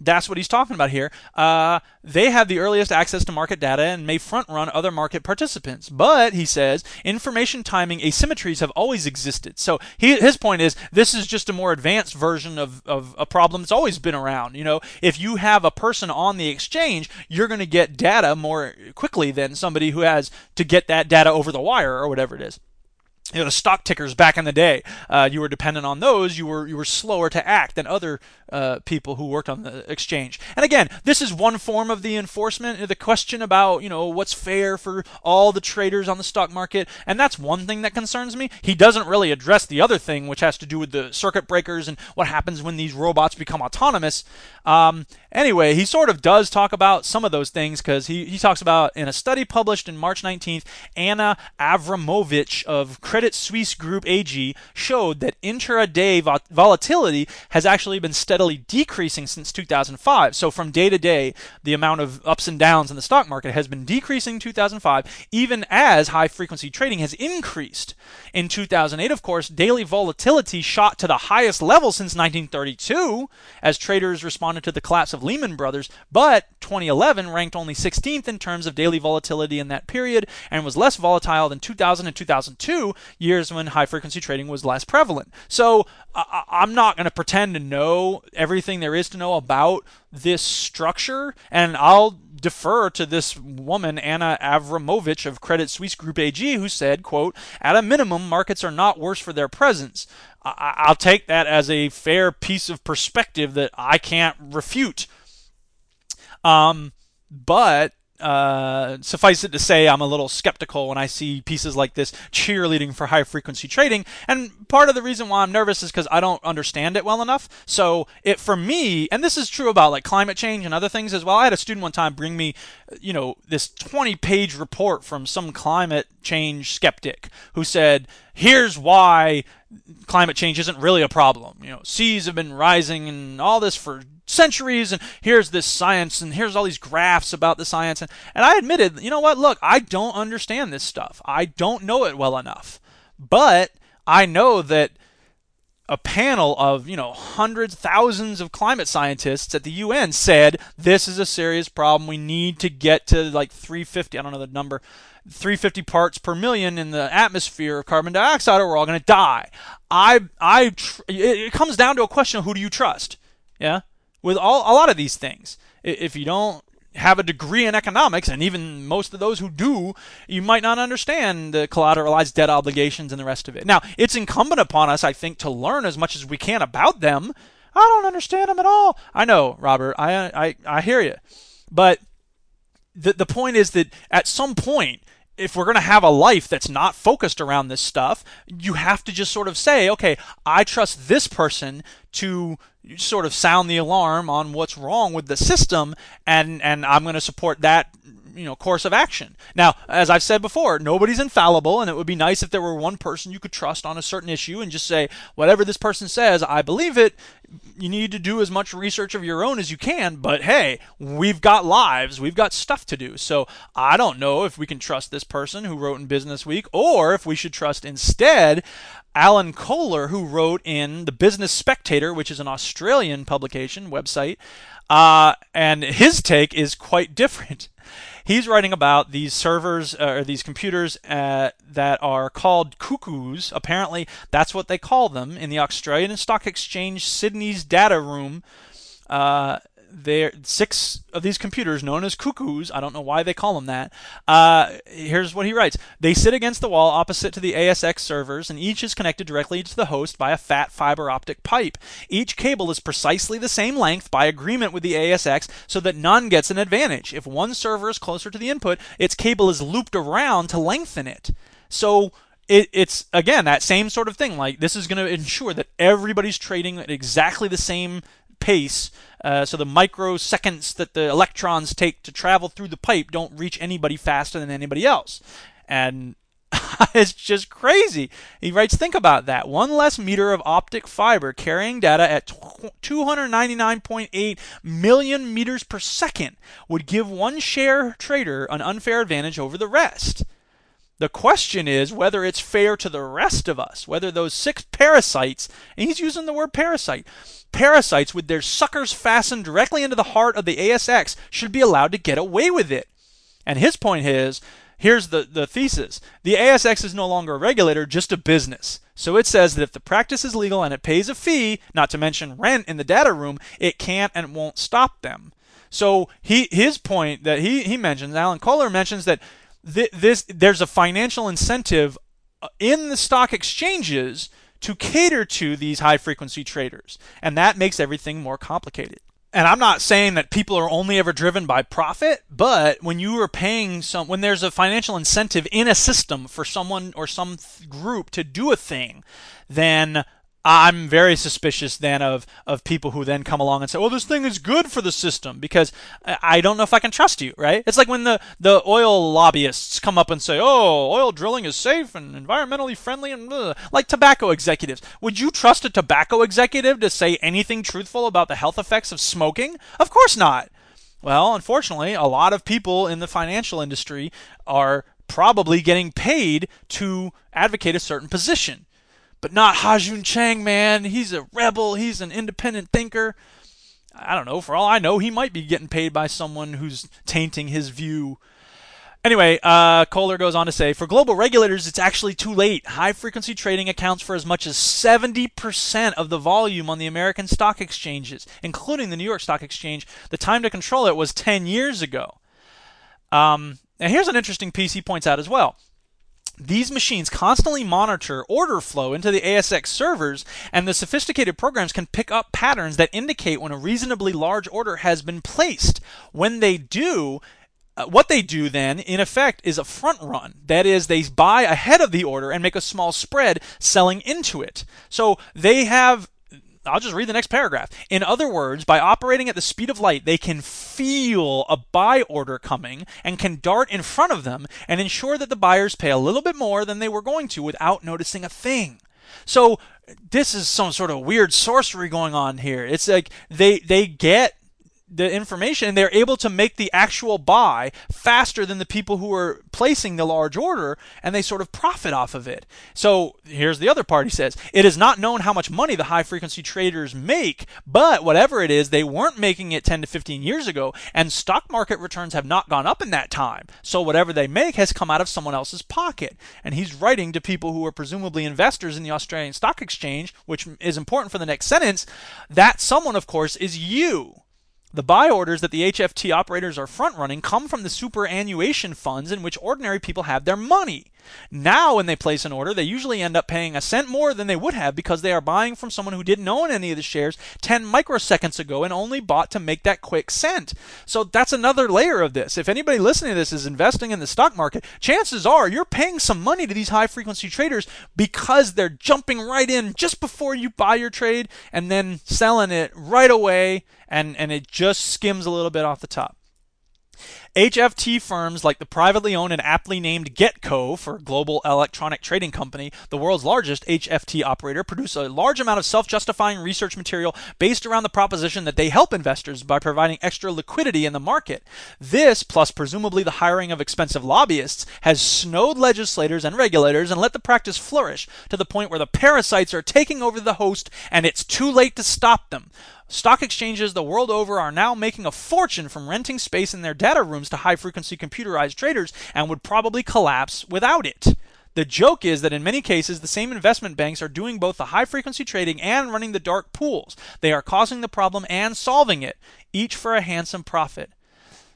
That's what he's talking about here. Uh, they have the earliest access to market data and may front run other market participants. But, he says, information timing asymmetries have always existed. So he, his point is this is just a more advanced version of, of a problem that's always been around. You know, if you have a person on the exchange, you're going to get data more quickly than somebody who has to get that data over the wire or whatever it is you know the stock tickers back in the day uh, you were dependent on those. You were you were slower to act than other uh, people who worked on the exchange. And again this is one form of the enforcement the question about you know what's fair for all the traders on the stock market. And that's one thing that concerns me. He doesn't really address the other thing which has to do with the circuit breakers and what happens when these robots become autonomous. Um, anyway he sort of does talk about some of those things because he, he talks about in a study published in march 19th Ana Avramovic of Credit Suisse Group AG showed that intraday vo- volatility has actually been steadily decreasing since 2005. So from day to day, the amount of ups and downs in the stock market has been decreasing in 2005, even as high frequency trading has increased. In 2008, of course, daily volatility shot to the highest level since 1932 as traders responded to the collapse of Lehman Brothers, but 2011 ranked only 16th in terms of daily volatility in that period and was less volatile than 2000 and 2002, years when high frequency trading was less prevalent. So I, I'm not going to pretend to know everything there is to know about this structure, and I'll defer to this woman Ana Avramovic of Credit Suisse Group AG who said, quote, at a minimum markets are not worse for their presence. I- I'll take that as a fair piece of perspective that I can't refute. Um, but uh, suffice it to say, I'm a little skeptical when I see pieces like this cheerleading for high frequency trading. And part of the reason why I'm nervous is because I don't understand it well enough. So it for me, and this is true about like climate change and other things as well. I had a student one time bring me, you know, this 20 page report from some climate change skeptic who said, here's why climate change isn't really a problem. You know, seas have been rising and all this for centuries and here's this science and here's all these graphs about the science and, and I admitted, you know what, look, I don't understand this stuff. I don't know it well enough. But I know that a panel of, you know, hundreds, thousands of climate scientists at the UN said this is a serious problem. We need to get to like 350, I don't know the number, 350 parts per million in the atmosphere of carbon dioxide or we're all going to die. I I tr- it, it comes down to a question of who do you trust? Yeah? With all a lot of these things. If you don't have a degree in economics, and even most of those who do, you might not understand the collateralized debt obligations and the rest of it. Now, it's incumbent upon us, I think, to learn as much as we can about them. I don't understand them at all. I know, Robert. I I, I hear you, but the the point is that at some point, if we're going to have a life that's not focused around this stuff, you have to just sort of say, okay, I trust this person to sort of sound the alarm on what's wrong with the system, and and I'm going to support that you know course of action. Now, as I've said before, nobody's infallible, and it would be nice if there were one person you could trust on a certain issue and just say whatever this person says, I believe it. You need to do as much research of your own as you can, but hey, we've got lives, we've got stuff to do. So I don't know if we can trust this person who wrote in Business Week, or if we should trust instead Alan Kohler, who wrote in the Business Spectator, which is an Australian publication website, uh, and his take is quite different. He's writing about these servers uh, or these computers uh, that are called cuckoos. Apparently, that's what they call them in the Australian Stock Exchange Sydney's data room. Uh, there six of these computers known as cuckoos i don't know why they call them that uh, here's what he writes. They sit against the wall opposite to the asx servers and each is connected directly to the host by a fat fiber optic pipe. Each cable is precisely the same length by agreement with the asx so that none gets an advantage. If one server is closer to the input its cable is looped around to lengthen it. So it, it's again that same sort of thing. Like this is going to ensure that everybody's trading at exactly the same pace. Uh, so the microseconds that the electrons take to travel through the pipe don't reach anybody faster than anybody else. And it's just crazy. He writes, think about that. One less meter of optic fiber carrying data at 299.8 million meters per second would give one share trader an unfair advantage over the rest. The question is whether it's fair to the rest of us, whether those six parasites, and he's using the word parasite, parasites with their suckers fastened directly into the heart of the ASX should be allowed to get away with it. And his point is here's the, the thesis the ASX is no longer a regulator, just a business. So it says that if the practice is legal and it pays a fee, not to mention rent in the data room, it can't and won't stop them. So he his point that he, he mentions, Alan Kohler mentions that th- this there's a financial incentive uh, in the stock exchanges to cater to these high frequency traders, and that makes everything more complicated. And I'm not saying that people are only ever driven by profit, but when you are paying some, when there's a financial incentive in a system for someone or some th- group to do a thing, then I'm very suspicious then of of people who then come along and say, "Well, this thing is good for the system," because I don't know if I can trust you, right? It's like when the the oil lobbyists come up and say, "Oh, oil drilling is safe and environmentally friendly," and blah. like tobacco executives. Would you trust a tobacco executive to say anything truthful about the health effects of smoking? Of course not. Well, unfortunately, a lot of people in the financial industry are probably getting paid to advocate a certain position but not Ha-Joon Chang, man. He's a rebel. He's an independent thinker. I don't know. For all I know, he might be getting paid by someone who's tainting his view. Anyway, uh, Kohler goes on to say, for global regulators, it's actually too late. High frequency trading accounts for as much as 70% of the volume on the American stock exchanges, including the New York Stock Exchange. The time to control it was 10 years ago. Um, now, here's an interesting piece he points out as well. These machines constantly monitor order flow into the ASX servers, and the sophisticated programs can pick up patterns that indicate when a reasonably large order has been placed. When they do, uh, what they do then, in effect, is a front run. That is, they buy ahead of the order and make a small spread selling into it. So they have I'll just read the next paragraph. In other words, by operating at the speed of light, they can feel a buy order coming and can dart in front of them and ensure that the buyers pay a little bit more than they were going to without noticing a thing. So this is some sort of weird sorcery going on here. It's like they they get the information and they're able to make the actual buy faster than the people who are placing the large order and they sort of profit off of it. So here's the other part he says it is not known how much money the high frequency traders make, but whatever it is, they weren't making it 10 to 15 years ago and stock market returns have not gone up in that time. So whatever they make has come out of someone else's pocket. And he's writing to people who are presumably investors in the Australian Stock Exchange, which is important for the next sentence. That someone, of course, is you. The buy orders that the HFT operators are front running come from the superannuation funds in which ordinary people have their money. Now, when they place an order, they usually end up paying a cent more than they would have because they are buying from someone who didn't own any of the shares 10 microseconds ago and only bought to make that quick cent. So that's another layer of this. If anybody listening to this is investing in the stock market, chances are you're paying some money to these high frequency traders because they're jumping right in just before you buy your trade and then selling it right away and, and it just skims a little bit off the top. HFT firms like the privately owned and aptly named GetCo for Global Electronic Trading Company, the world's largest HFT operator, produce a large amount of self justifying research material based around the proposition that they help investors by providing extra liquidity in the market. This, plus presumably the hiring of expensive lobbyists, has snowed legislators and regulators and let the practice flourish to the point where the parasites are taking over the host and it's too late to stop them. Stock exchanges the world over are now making a fortune from renting space in their data rooms to high frequency computerized traders and would probably collapse without it. The joke is that in many cases, the same investment banks are doing both the high frequency trading and running the dark pools. They are causing the problem and solving it, each for a handsome profit.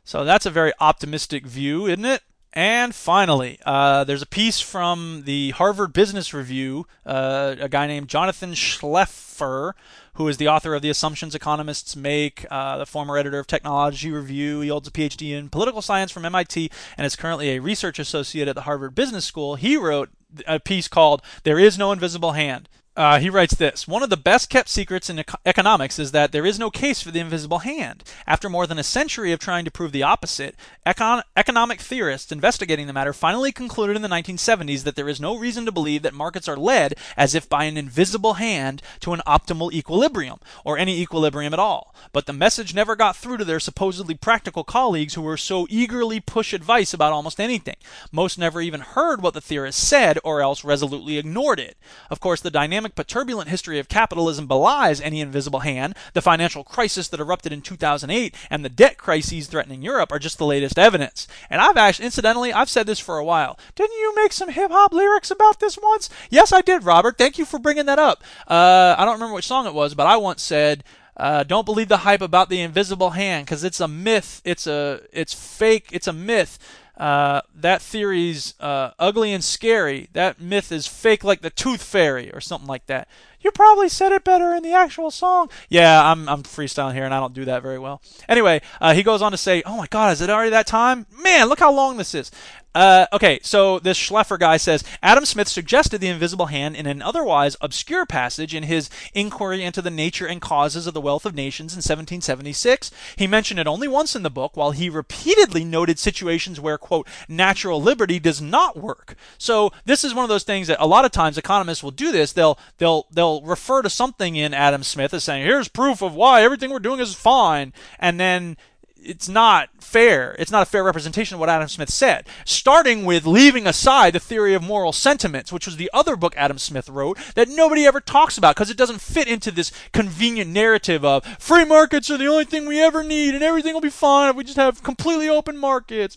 So that's a very optimistic view, isn't it? And finally, uh, there's a piece from the Harvard Business Review, uh, a guy named Jonathan Schlefer, who is the author of The Assumptions Economists Make, uh, the former editor of Technology Review. He holds a PhD in political science from MIT and is currently a research associate at the Harvard Business School. He wrote a piece called There Is No Invisible Hand. Uh, he writes this One of the best kept secrets in eco- economics is that there is no case for the invisible hand. After more than a century of trying to prove the opposite, econ- economic theorists investigating the matter finally concluded in the 1970s that there is no reason to believe that markets are led as if by an invisible hand to an optimal equilibrium, or any equilibrium at all. But the message never got through to their supposedly practical colleagues who were so eagerly push advice about almost anything. Most never even heard what the theorists said, or else resolutely ignored it. Of course, the dynamic but turbulent history of capitalism belies any invisible hand. The financial crisis that erupted in 2008 and the debt crises threatening Europe are just the latest evidence. And I've actually, incidentally, I've said this for a while. Didn't you make some hip hop lyrics about this once? Yes, I did, Robert. Thank you for bringing that up. Uh, I don't remember which song it was, but I once said. Uh, don't believe the hype about the invisible hand because it's a myth. It's a it's fake. It's a myth. Uh, that theory's uh, ugly and scary. That myth is fake like the tooth fairy or something like that. You probably said it better in the actual song. Yeah, I'm, I'm freestyling here and I don't do that very well. Anyway, uh, he goes on to say, Oh my God, is it already that time? Man, look how long this is. Uh, okay, so this Schlefer guy says Adam Smith suggested the invisible hand in an otherwise obscure passage in his Inquiry into the Nature and Causes of the Wealth of Nations in 1776. He mentioned it only once in the book, while he repeatedly noted situations where, quote, natural liberty does not work. So this is one of those things that a lot of times economists will do this. They'll they'll they'll refer to something in Adam Smith as saying, here's proof of why everything we're doing is fine, and then it's not fair. It's not a fair representation of what Adam Smith said. Starting with leaving aside the theory of moral sentiments, which was the other book Adam Smith wrote that nobody ever talks about because it doesn't fit into this convenient narrative of free markets are the only thing we ever need and everything will be fine if we just have completely open markets.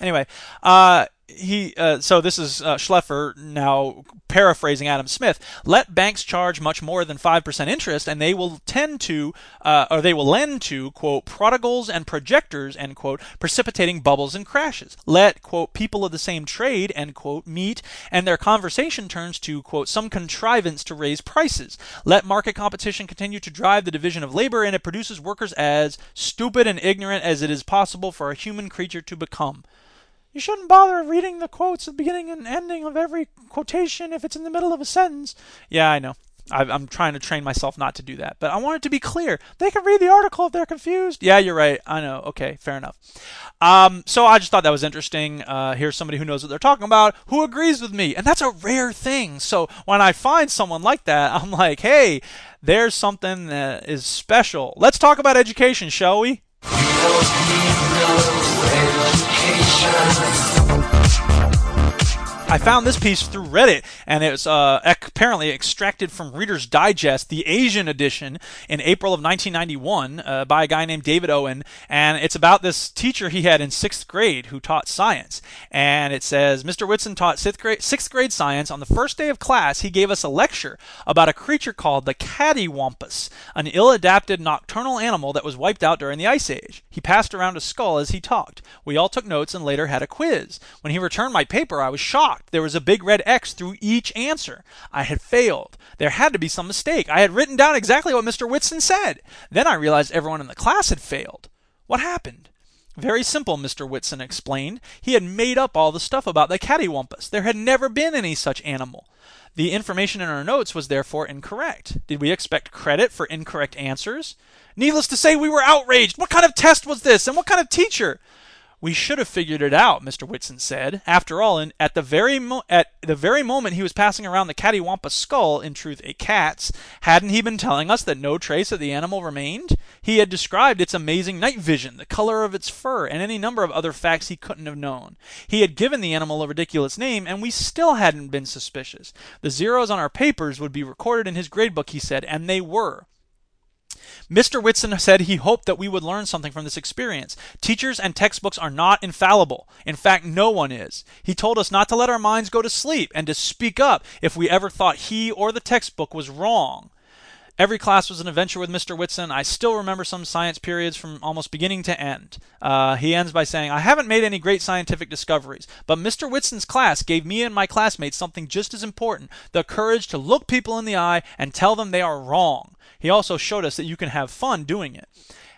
Anyway, uh, he uh, so this is uh, Schlefer now paraphrasing Adam Smith. Let banks charge much more than five percent interest, and they will tend to, uh, or they will lend to quote prodigals and projectors end quote, precipitating bubbles and crashes. Let quote people of the same trade end quote meet, and their conversation turns to quote some contrivance to raise prices. Let market competition continue to drive the division of labor, and it produces workers as stupid and ignorant as it is possible for a human creature to become. You shouldn't bother reading the quotes at the beginning and ending of every quotation if it's in the middle of a sentence. Yeah, I know. I, I'm trying to train myself not to do that. But I want it to be clear. They can read the article if they're confused. Yeah, you're right. I know. Okay, fair enough. Um, so I just thought that was interesting. Uh, here's somebody who knows what they're talking about, who agrees with me. And that's a rare thing. So when I find someone like that, I'm like, hey, there's something that is special. Let's talk about education, shall we? I I found this piece through Reddit, and it was uh, apparently extracted from Reader's Digest, the Asian edition, in April of 1991, uh, by a guy named David Owen. And it's about this teacher he had in sixth grade who taught science. And it says Mr. Whitson taught sixth grade, sixth grade science. On the first day of class, he gave us a lecture about a creature called the cattywampus, an ill-adapted nocturnal animal that was wiped out during the Ice Age. He passed around a skull as he talked. We all took notes and later had a quiz. When he returned my paper, I was shocked. There was a big red X through each answer. I had failed. There had to be some mistake. I had written down exactly what Mr. Whitson said. Then I realized everyone in the class had failed. What happened? Very simple, Mr. Whitson explained. He had made up all the stuff about the cattywampus. There had never been any such animal. The information in our notes was therefore incorrect. Did we expect credit for incorrect answers? Needless to say, we were outraged. What kind of test was this? And what kind of teacher? We should have figured it out, Mr. Whitson said. After all, in, at the very mo- at the very moment he was passing around the cattywampus skull, in truth a cat's, hadn't he been telling us that no trace of the animal remained? He had described its amazing night vision, the color of its fur, and any number of other facts he couldn't have known. He had given the animal a ridiculous name, and we still hadn't been suspicious. The zeros on our papers would be recorded in his gradebook, he said, and they were. Mr. Whitson said he hoped that we would learn something from this experience. Teachers and textbooks are not infallible. In fact, no one is. He told us not to let our minds go to sleep and to speak up if we ever thought he or the textbook was wrong. Every class was an adventure with Mr. Whitson. I still remember some science periods from almost beginning to end. Uh, he ends by saying, I haven't made any great scientific discoveries, but Mr. Whitson's class gave me and my classmates something just as important the courage to look people in the eye and tell them they are wrong. He also showed us that you can have fun doing it.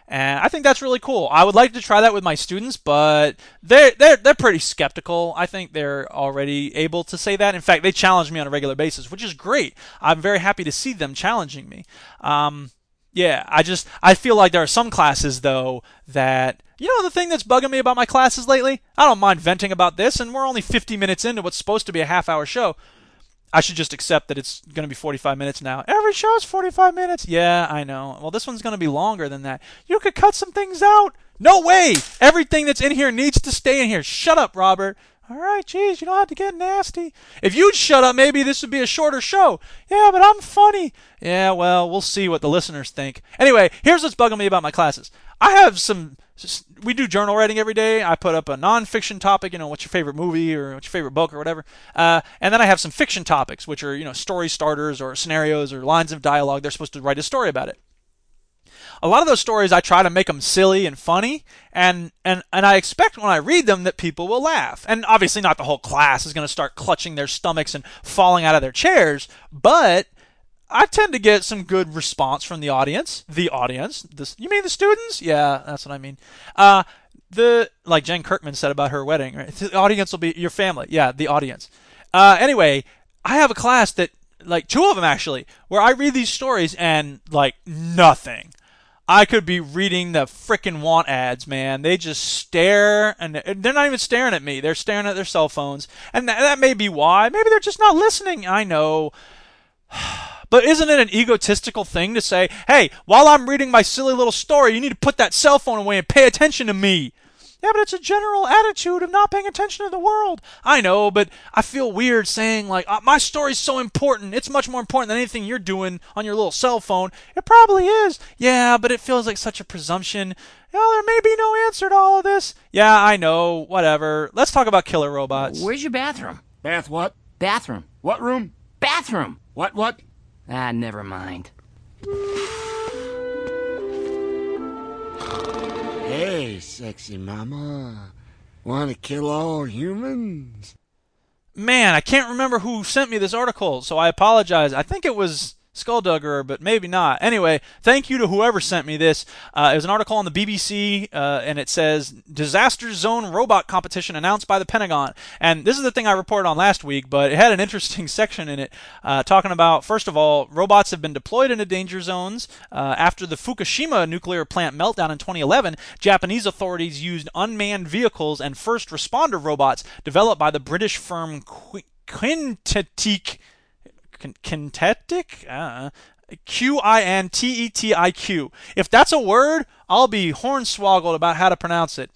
And I think that's really cool. I would like to try that with my students, but they're they're they're pretty skeptical. I think they're already able to say that. In fact, they challenge me on a regular basis, which is great. I'm very happy to see them challenging me. Um, yeah, I just I feel like there are some classes though that you know the thing that's bugging me about my classes lately. I don't mind venting about this, and we're only 50 minutes into what's supposed to be a half hour show. I should just accept that it's going to be 45 minutes now. Every show's 45 minutes. Yeah, I know. Well, this one's going to be longer than that. You could cut some things out. No way. Everything that's in here needs to stay in here. Shut up, Robert. All right, geez, you don't have to get nasty. If you'd shut up, maybe this would be a shorter show. Yeah, but I'm funny. Yeah, well, we'll see what the listeners think. Anyway, here's what's bugging me about my classes. I have some. We do journal writing every day. I put up a nonfiction topic, you know, what's your favorite movie or what's your favorite book or whatever. Uh, and then I have some fiction topics, which are, you know, story starters or scenarios or lines of dialogue. They're supposed to write a story about it a lot of those stories I try to make them silly and funny, and and and I expect when I read them that people will laugh. And obviously, not the whole class is going to start clutching their stomachs and falling out of their chairs, but I tend to get some good response from the audience. The audience, this you mean the students? Yeah, that's what I mean. Uh, the like Jen Kirkman said about her wedding, right? The audience will be your family. Yeah, the audience. Uh, anyway, I have a class that like two of them actually, where I read these stories and like nothing. I could be reading the frickin' want ads, man. They just stare, and they're not even staring at me. They're staring at their cell phones, and that, that may be why. Maybe they're just not listening. I know. But isn't it an egotistical thing to say, hey, while I'm reading my silly little story, you need to put that cell phone away and pay attention to me? Yeah, but it's a general attitude of not paying attention to the world. I know, but I feel weird saying, like, uh, my story's so important. It's much more important than anything you're doing on your little cell phone. It probably is. Yeah, but it feels like such a presumption. Well, there may be no answer to all of this. Yeah, I know. Whatever. Let's talk about killer robots. Where's your bathroom? Bath what? Bathroom. What room? Bathroom. What what? Ah, never mind. Hey, sexy mama. Want to kill all humans? Man, I can't remember who sent me this article, so I apologize. I think it was Skullduggerer, but maybe not. Anyway, thank you to whoever sent me this. Uh, it was an article on the BBC, uh, and it says Disaster Zone Robot Competition announced by the Pentagon. And this is the thing I reported on last week, but it had an interesting section in it uh, talking about, first of all, robots have been deployed into danger zones. Uh, after the Fukushima nuclear plant meltdown in 2011, Japanese authorities used unmanned vehicles and first responder robots developed by the British firm Qu- Quintetic. Quintetic? Uh, Q I N T E T I Q. If that's a word, I'll be hornswoggled about how to pronounce it.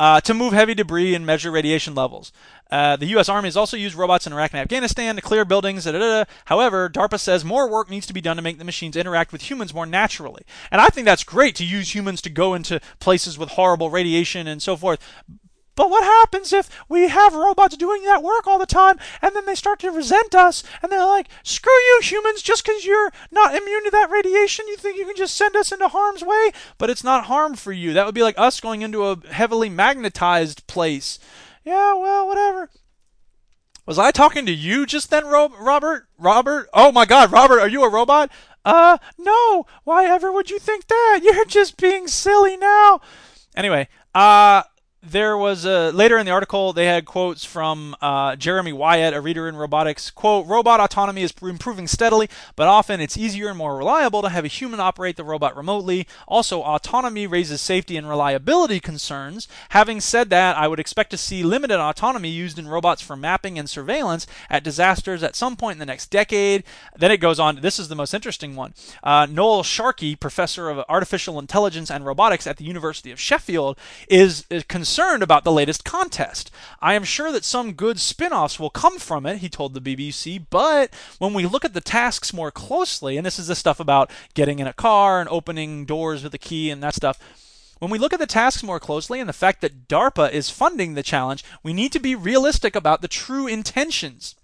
uh, to move heavy debris and measure radiation levels. Uh, the U.S. Army has also used robots in Iraq and Afghanistan to clear buildings. Da, da, da. However, DARPA says more work needs to be done to make the machines interact with humans more naturally. And I think that's great to use humans to go into places with horrible radiation and so forth. But what happens if we have robots doing that work all the time and then they start to resent us and they're like, screw you, humans, just because you're not immune to that radiation, you think you can just send us into harm's way? But it's not harm for you. That would be like us going into a heavily magnetized place. Yeah, well, whatever. Was I talking to you just then, Ro- Robert? Robert? Oh my God, Robert, are you a robot? Uh, no. Why ever would you think that? You're just being silly now. Anyway, uh, there was a later in the article they had quotes from uh, Jeremy Wyatt, a reader in robotics. "Quote: Robot autonomy is improving steadily, but often it's easier and more reliable to have a human operate the robot remotely. Also, autonomy raises safety and reliability concerns. Having said that, I would expect to see limited autonomy used in robots for mapping and surveillance at disasters at some point in the next decade." Then it goes on. This is the most interesting one. Uh, Noel Sharkey, professor of artificial intelligence and robotics at the University of Sheffield, is, is concerned about the latest contest. I am sure that some good spin offs will come from it, he told the BBC, but when we look at the tasks more closely, and this is the stuff about getting in a car and opening doors with a key and that stuff. When we look at the tasks more closely and the fact that DARPA is funding the challenge, we need to be realistic about the true intentions.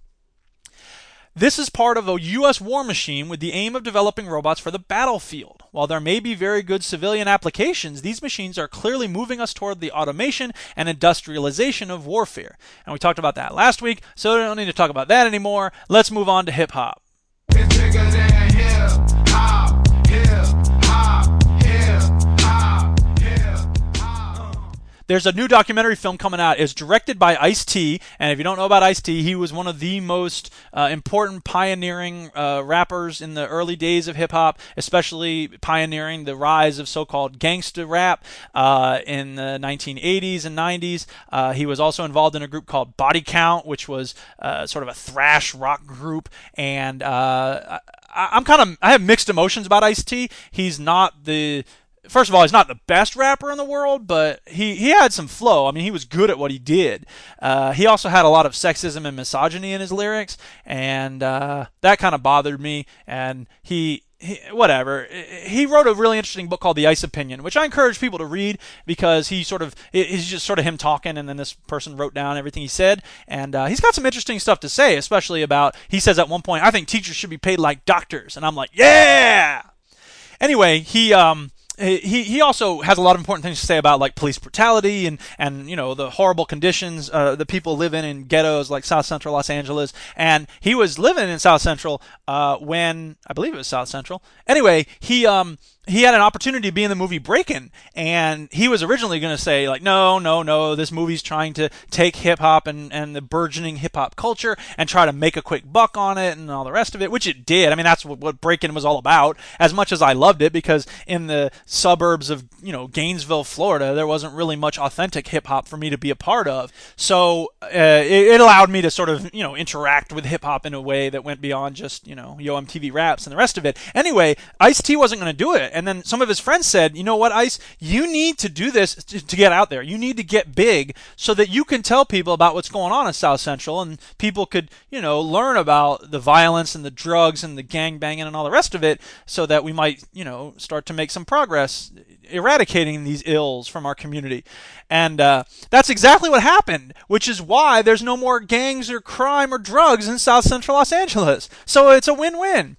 This is part of a U.S. war machine with the aim of developing robots for the battlefield. While there may be very good civilian applications, these machines are clearly moving us toward the automation and industrialization of warfare. And we talked about that last week, so I don't need to talk about that anymore. Let's move on to hip hop. There's a new documentary film coming out. It's directed by Ice T, and if you don't know about Ice T, he was one of the most uh, important pioneering uh, rappers in the early days of hip hop, especially pioneering the rise of so-called gangsta rap uh, in the 1980s and 90s. Uh, he was also involved in a group called Body Count, which was uh, sort of a thrash rock group, and uh, I, I'm kind of I have mixed emotions about Ice T. He's not the first of all, he's not the best rapper in the world, but he, he had some flow. I mean, he was good at what he did. Uh, he also had a lot of sexism and misogyny in his lyrics, and uh, that kind of bothered me. And he, he, whatever. He wrote a really interesting book called The Ice Opinion, which I encourage people to read because he sort of it's just sort of him talking, and then this person wrote down everything he said, and uh, he's got some interesting stuff to say, especially about. He says at one point, "I think teachers should be paid like doctors," and I'm like, "Yeah." Anyway, he um he he also has a lot of important things to say about like police brutality and and you know the horrible conditions uh, that people live in in ghettos like South Central Los Angeles. And he was living in South Central uh, when I believe it was South Central. Anyway, he um he had an opportunity to be in the movie Breakin', and he was originally going to say like, no, no, no, this movie's trying to take hip hop and and the burgeoning hip hop culture and try to make a quick buck on it and all the rest of it, which it did. I mean, that's what, what Breakin' was all about. As much as I loved it, because in the suburbs of you know Gainesville, Florida, there wasn't really much authentic hip hop for me to be a part of. So uh, it, it allowed me to sort of you know interact with hip hop in a way that went beyond just you know Yo MTV Raps and the rest of it. Anyway, Ice T wasn't going to do it and then some of his friends said, you know what, Ice, you need to do this to, to, get out there. You need to get big so that you can tell people about what's going on in South Central and people could, you know, learn about the violence and the drugs and the gang banging and all the rest of it so that we might, you know, start to make some progress eradicating these ills from our community. And uh, that's exactly what happened, which is why there's no more gangs or crime or drugs in South Central Los Angeles. So it's a win win.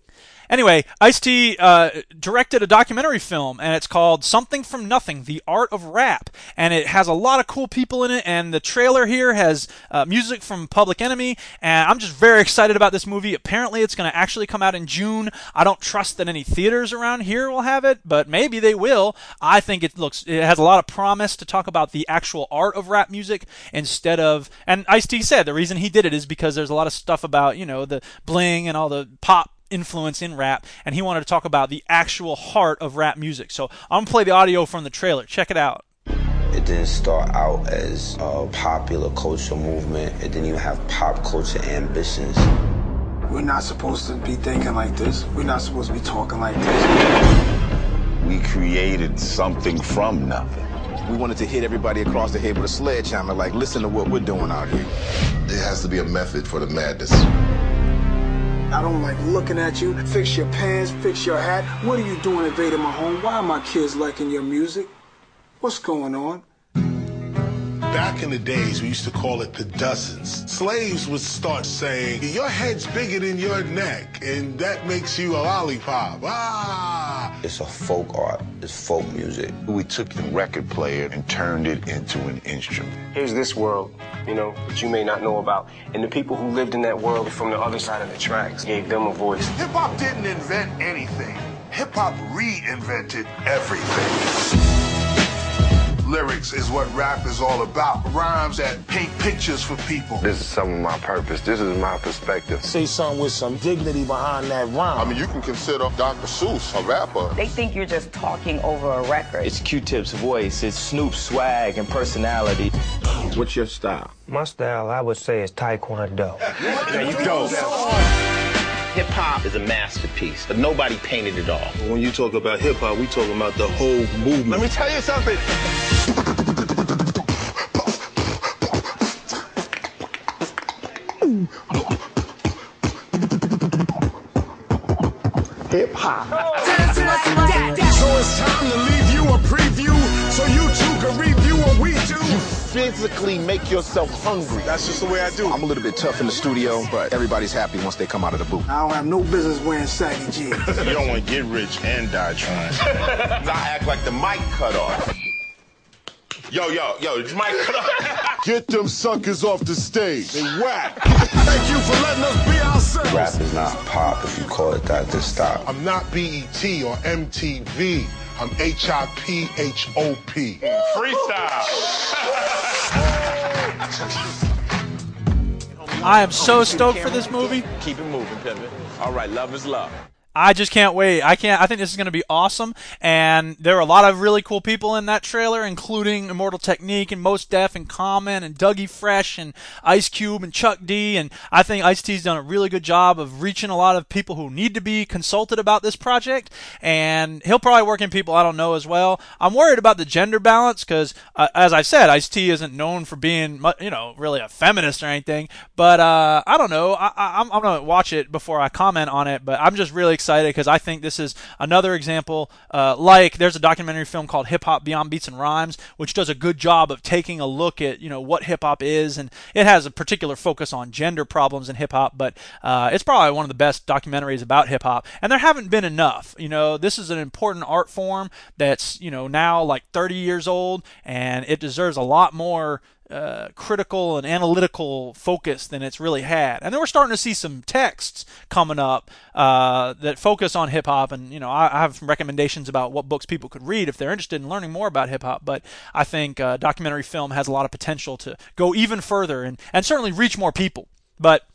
Anyway, Ice T uh, directed a documentary film, and it's called Something from Nothing The Art of Rap. And it has a lot of cool people in it, and the trailer here has uh, music from Public Enemy. And I'm just very excited about this movie. Apparently, it's going to actually come out in June. I don't trust that any theaters around here will have it, but maybe they will. I think it looks, it has a lot of promise to talk about the actual art of rap music instead of, and Ice T said the reason he did it is because there's a lot of stuff about, you know, the bling and all the pop influence in rap, and he wanted to talk about the actual heart of rap music. So I'm gonna play the audio from the trailer. Check it out. It didn't start out as a popular culture movement. It didn't even have pop culture ambitions. We're not supposed to be thinking like this. We're not supposed to be talking like this. We created something from nothing. We wanted to hit everybody across the head with a sledgehammer, like, listen to what we're doing out here. There has to be a method for the madness. I don't like looking at you. Fix your pants, fix your hat. What are you doing invading my home? Why are my kids liking your music? What's going on? Back in the days, we used to call it the dozens. Slaves would start saying, Your head's bigger than your neck, and that makes you a lollipop. Ah! It's a folk art, it's folk music. We took the record player and turned it into an instrument. Here's this world, you know, that you may not know about. And the people who lived in that world from the other side of the tracks gave them a voice. Hip hop didn't invent anything, hip hop reinvented everything. Lyrics is what rap is all about. Rhymes that paint pictures for people. This is some of my purpose. This is my perspective. Say something with some dignity behind that rhyme. I mean, you can consider Dr. Seuss a rapper. They think you're just talking over a record. It's Q-Tip's voice. It's Snoop's swag and personality. What's your style? My style, I would say, is Taekwondo. There you go. Hip hop is a masterpiece, but nobody painted it all. When you talk about hip hop, we talking about the whole movement. Let me tell you something. Hip hop. So it's time to leave you a preview so you two can review what we do. You physically make yourself hungry. That's just the way I do. I'm a little bit tough in the studio, but everybody's happy once they come out of the booth. I don't have no business wearing saggy jeans. you don't want to get rich and die trying. I act like the mic cut off. Yo, yo, yo, this mic cut off. Get them suckers off the stage. They whack. Thank you for letting us be ourselves. Rap is not pop. If you call it that, just stop. I'm not BET or MTV. I'm H-I-P-H-O-P. Freestyle. I am so stoked for this movie. Keep it moving, Pivot. All right, love is love. I just can't wait. I can't. I think this is going to be awesome. And there are a lot of really cool people in that trailer, including Immortal Technique and Mos Def and Common and Dougie Fresh and Ice Cube and Chuck D. And I think Ice T's done a really good job of reaching a lot of people who need to be consulted about this project. And he'll probably work in people I don't know as well. I'm worried about the gender balance because, uh, as I said, Ice T isn't known for being, you know, really a feminist or anything. But uh, I don't know. I, I, I'm, I'm going to watch it before I comment on it. But I'm just really excited because I think this is another example. Uh, like there's a documentary film called Hip Hop Beyond Beats and Rhymes, which does a good job of taking a look at you know what hip hop is, and it has a particular focus on gender problems in hip hop. But uh, it's probably one of the best documentaries about hip hop, and there haven't been enough. You know, this is an important art form that's you know now like 30 years old, and it deserves a lot more uh, critical and analytical focus than it's really had. And then we're starting to see some texts coming up uh, that focus on hip hop. And, you know, I, I, have some recommendations about what books people could read if they're interested in learning more about hip hop. But I think uh, documentary film has a lot of potential to go even further and, and certainly reach more people. But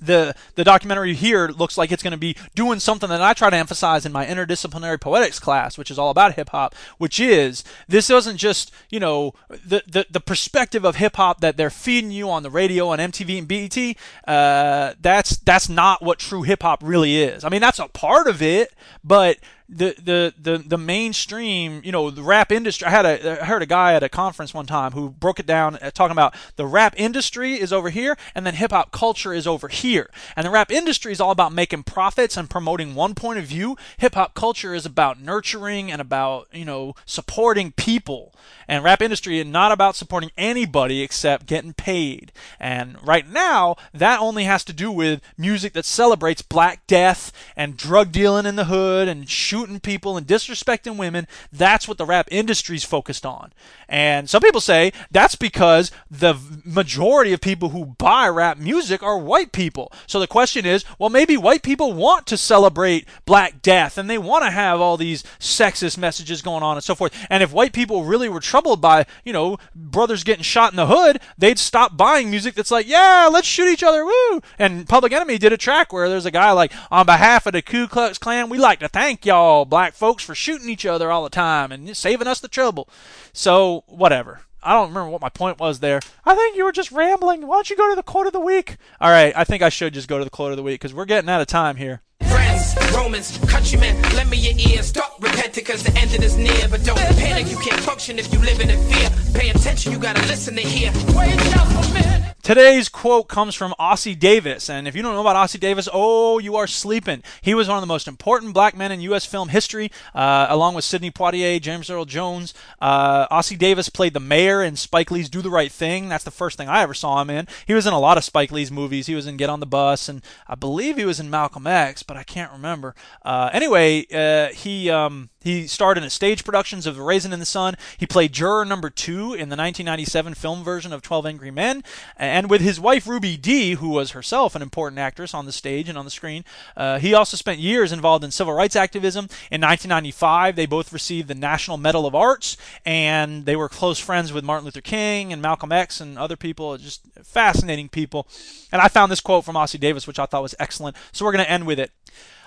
the the documentary here looks like it's going to be doing something that I try to emphasize in my interdisciplinary poetics class, which is all about hip hop, which is this isn't just, you know, the the, the perspective of hip hop that they're feeding you on the radio and MTV and BET. Uh, that's that's not what true hip hop really is. I mean, that's a part of it, but the, the the the mainstream, you know, the rap industry. I had a I heard a guy at a conference one time who broke it down uh, talking about the rap industry is over here and then hip hop culture is over here. And the rap industry is all about making profits and promoting one point of view. Hip hop culture is about nurturing and about, you know, supporting people. And rap industry is not about supporting anybody except getting paid. And right now, that only has to do with music that celebrates black death and drug dealing in the hood and shooting people and disrespecting women. That's what the rap industry's focused on. And some people say that's because the majority of people who buy rap music are white people. So the question is, well, maybe white people want to celebrate black death and they want to have all these sexist messages going on and so forth. And if white people really were troubled by, you know, brothers getting shot in the hood, they'd stop buying music that's like, yeah, let's shoot each other, woo. And Public Enemy did a track where there's a guy like, on behalf of the Ku Klux Klan, we like to thank y'all black folks for shooting each other all the time and saving us the trouble. So whatever. I don't remember what my point was there. I think you were just rambling. Why don't you go to the quote of the week? All right, I think I should just go to the quote of the week because we're getting out of time here. Friends, Romans, countrymen, lend me your ear. Stop repenting because the end is near. But don't panic, you can't function if you live in fear. Pay attention, you gotta listen to hear. Wait. Today's quote comes from Ossie Davis, and if you don't know about Ossie Davis, oh, you are sleeping. He was one of the most important black men in U.S. film history, uh, along with Sidney Poitier, James Earl Jones. Uh, Ossie Davis played the mayor in Spike Lee's Do the Right Thing. That's the first thing I ever saw him in. He was in a lot of Spike Lee's movies. He was in Get on the Bus, and I believe he was in Malcolm X, but I can't remember. Uh, anyway, uh, he um, he starred in stage productions of Raisin in the Sun. He played juror number two in the 1997 film version of 12 Angry Men and with his wife Ruby Dee, who was herself an important actress on the stage and on the screen. Uh, he also spent years involved in civil rights activism. In 1995, they both received the National Medal of Arts, and they were close friends with Martin Luther King and Malcolm X and other people. Just fascinating people. And I found this quote from Ossie Davis, which I thought was excellent. So we're going to end with it.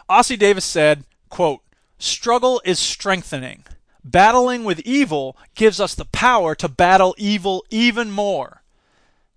Ossie Davis said, "quote Struggle is strengthening." Battling with evil gives us the power to battle evil even more.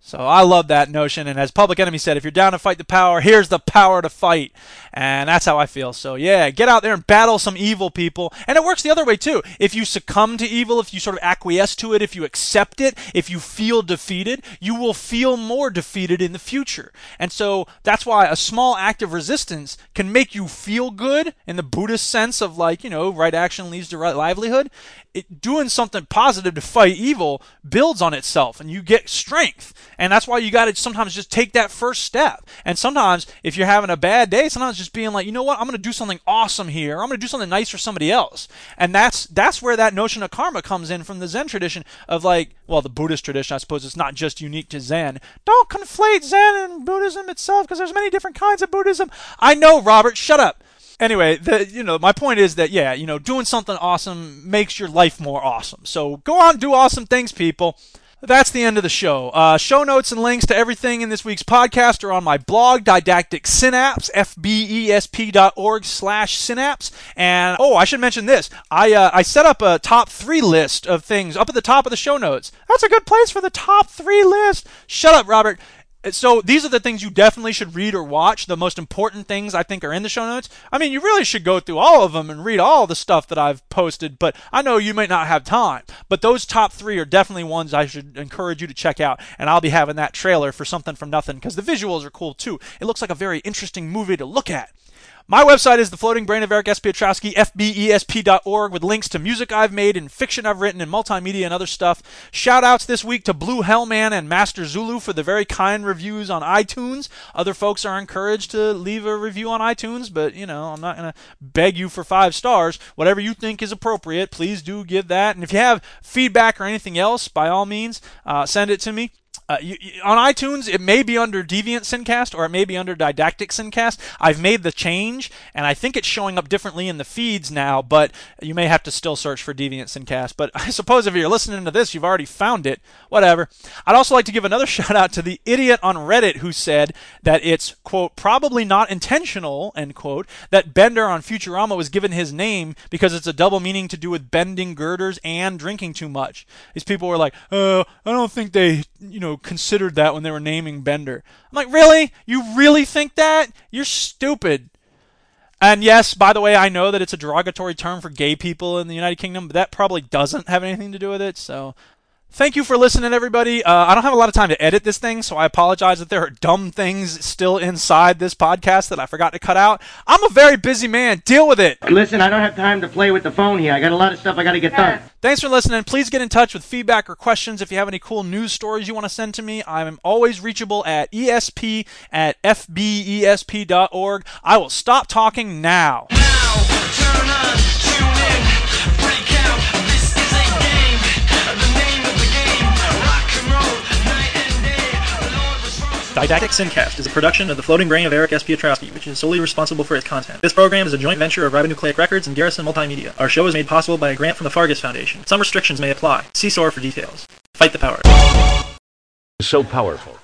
So I love that notion. And as Public Enemy said, if you're down to fight the power, here's the power to fight. And that's how I feel. So yeah, get out there and battle some evil people. And it works the other way too. If you succumb to evil, if you sort of acquiesce to it, if you accept it, if you feel defeated, you will feel more defeated in the future. And so that's why a small act of resistance can make you feel good in the Buddhist sense of like, you know, right action leads to right livelihood. It, doing something positive to fight evil builds on itself and you get strength. And that's why you got to sometimes just take that first step. And sometimes, if you're having a bad day, sometimes just being like, you know what, I'm going to do something awesome here. I'm going to do something nice for somebody else. And that's that's where that notion of karma comes in from the Zen tradition of like, well, the Buddhist tradition, I suppose it's not just unique to Zen. Don't conflate Zen and Buddhism itself because there's many different kinds of Buddhism. I know, Robert, shut up anyway, the, you know, my point is that yeah, you know, doing something awesome makes your life more awesome. So go on, do awesome things, people. That's the end of the show. Uh, show notes and links to everything in this week's podcast are on my blog, Didactic Synapse, fbesp.org slash synapse. And, oh, I should mention this. I, uh, I set up a top three list of things up at the top of the show notes. That's a good place for the top three list. Shut up, Robert so these are the things you definitely should read or watch. The most important things I think are in the show notes. I mean, you really should go through all of them and read all the stuff that I've posted, but I know you might not have time. But those top three are definitely ones I should encourage you to check out. And I'll be having that trailer for something from nothing because the visuals are cool too. It looks like a very interesting movie to look at. My website is The Floating Brain of Eric S. Piotrowski, fbesp.org, with links to music I've made and fiction I've written and multimedia and other stuff. Shout outs this week to Blue Hellman and Master Zulu for the very kind reviews on iTunes. Other folks are encouraged to leave a review on iTunes, but, you know, I'm not going to beg you for five stars. Whatever you think is appropriate, please do give that. And if you have feedback or anything else, by all means, uh, send it to me. Uh, you, you, on iTunes, it may be under Deviant Syncast or it may be under Didactic SynCast. I've made the change, and I think it's showing up differently in the feeds now, but you may have to still search for Deviant Syncast. But I suppose if you're listening to this, you've already found it. Whatever. I'd also like to give another shout out to the idiot on Reddit who said that it's, quote, probably not intentional, end quote, that Bender on Futurama was given his name because it's a double meaning to do with bending girders and drinking too much. These people were like, uh, I don't think they, you know, considered that when they were naming Bender. I'm like, really? You really think that? You're stupid. And yes, by the way, I know that it's a derogatory term for gay people in the United Kingdom, but that probably doesn't have anything to do with it. So Thank you for listening, everybody. Uh, I don't have a lot of time to edit this thing, so I apologize that there are dumb things still inside this podcast that I forgot to cut out. I'm a very busy man. Deal with it. Listen, I don't have time to play with the phone here. I got a lot of stuff I got to get done. Thanks for listening. Please get in touch with feedback or questions if you have any cool news stories you want to send to me. I'm always reachable at esp at fbesp.org. I will stop talking now. Didactic SynCast is a production of the Floating Brain of Eric S. Piotrowski, which is solely responsible for its content. This program is a joint venture of Ribonucleic Records and Garrison Multimedia. Our show is made possible by a grant from the Fargus Foundation. Some restrictions may apply. See SOAR for details. Fight the power. So powerful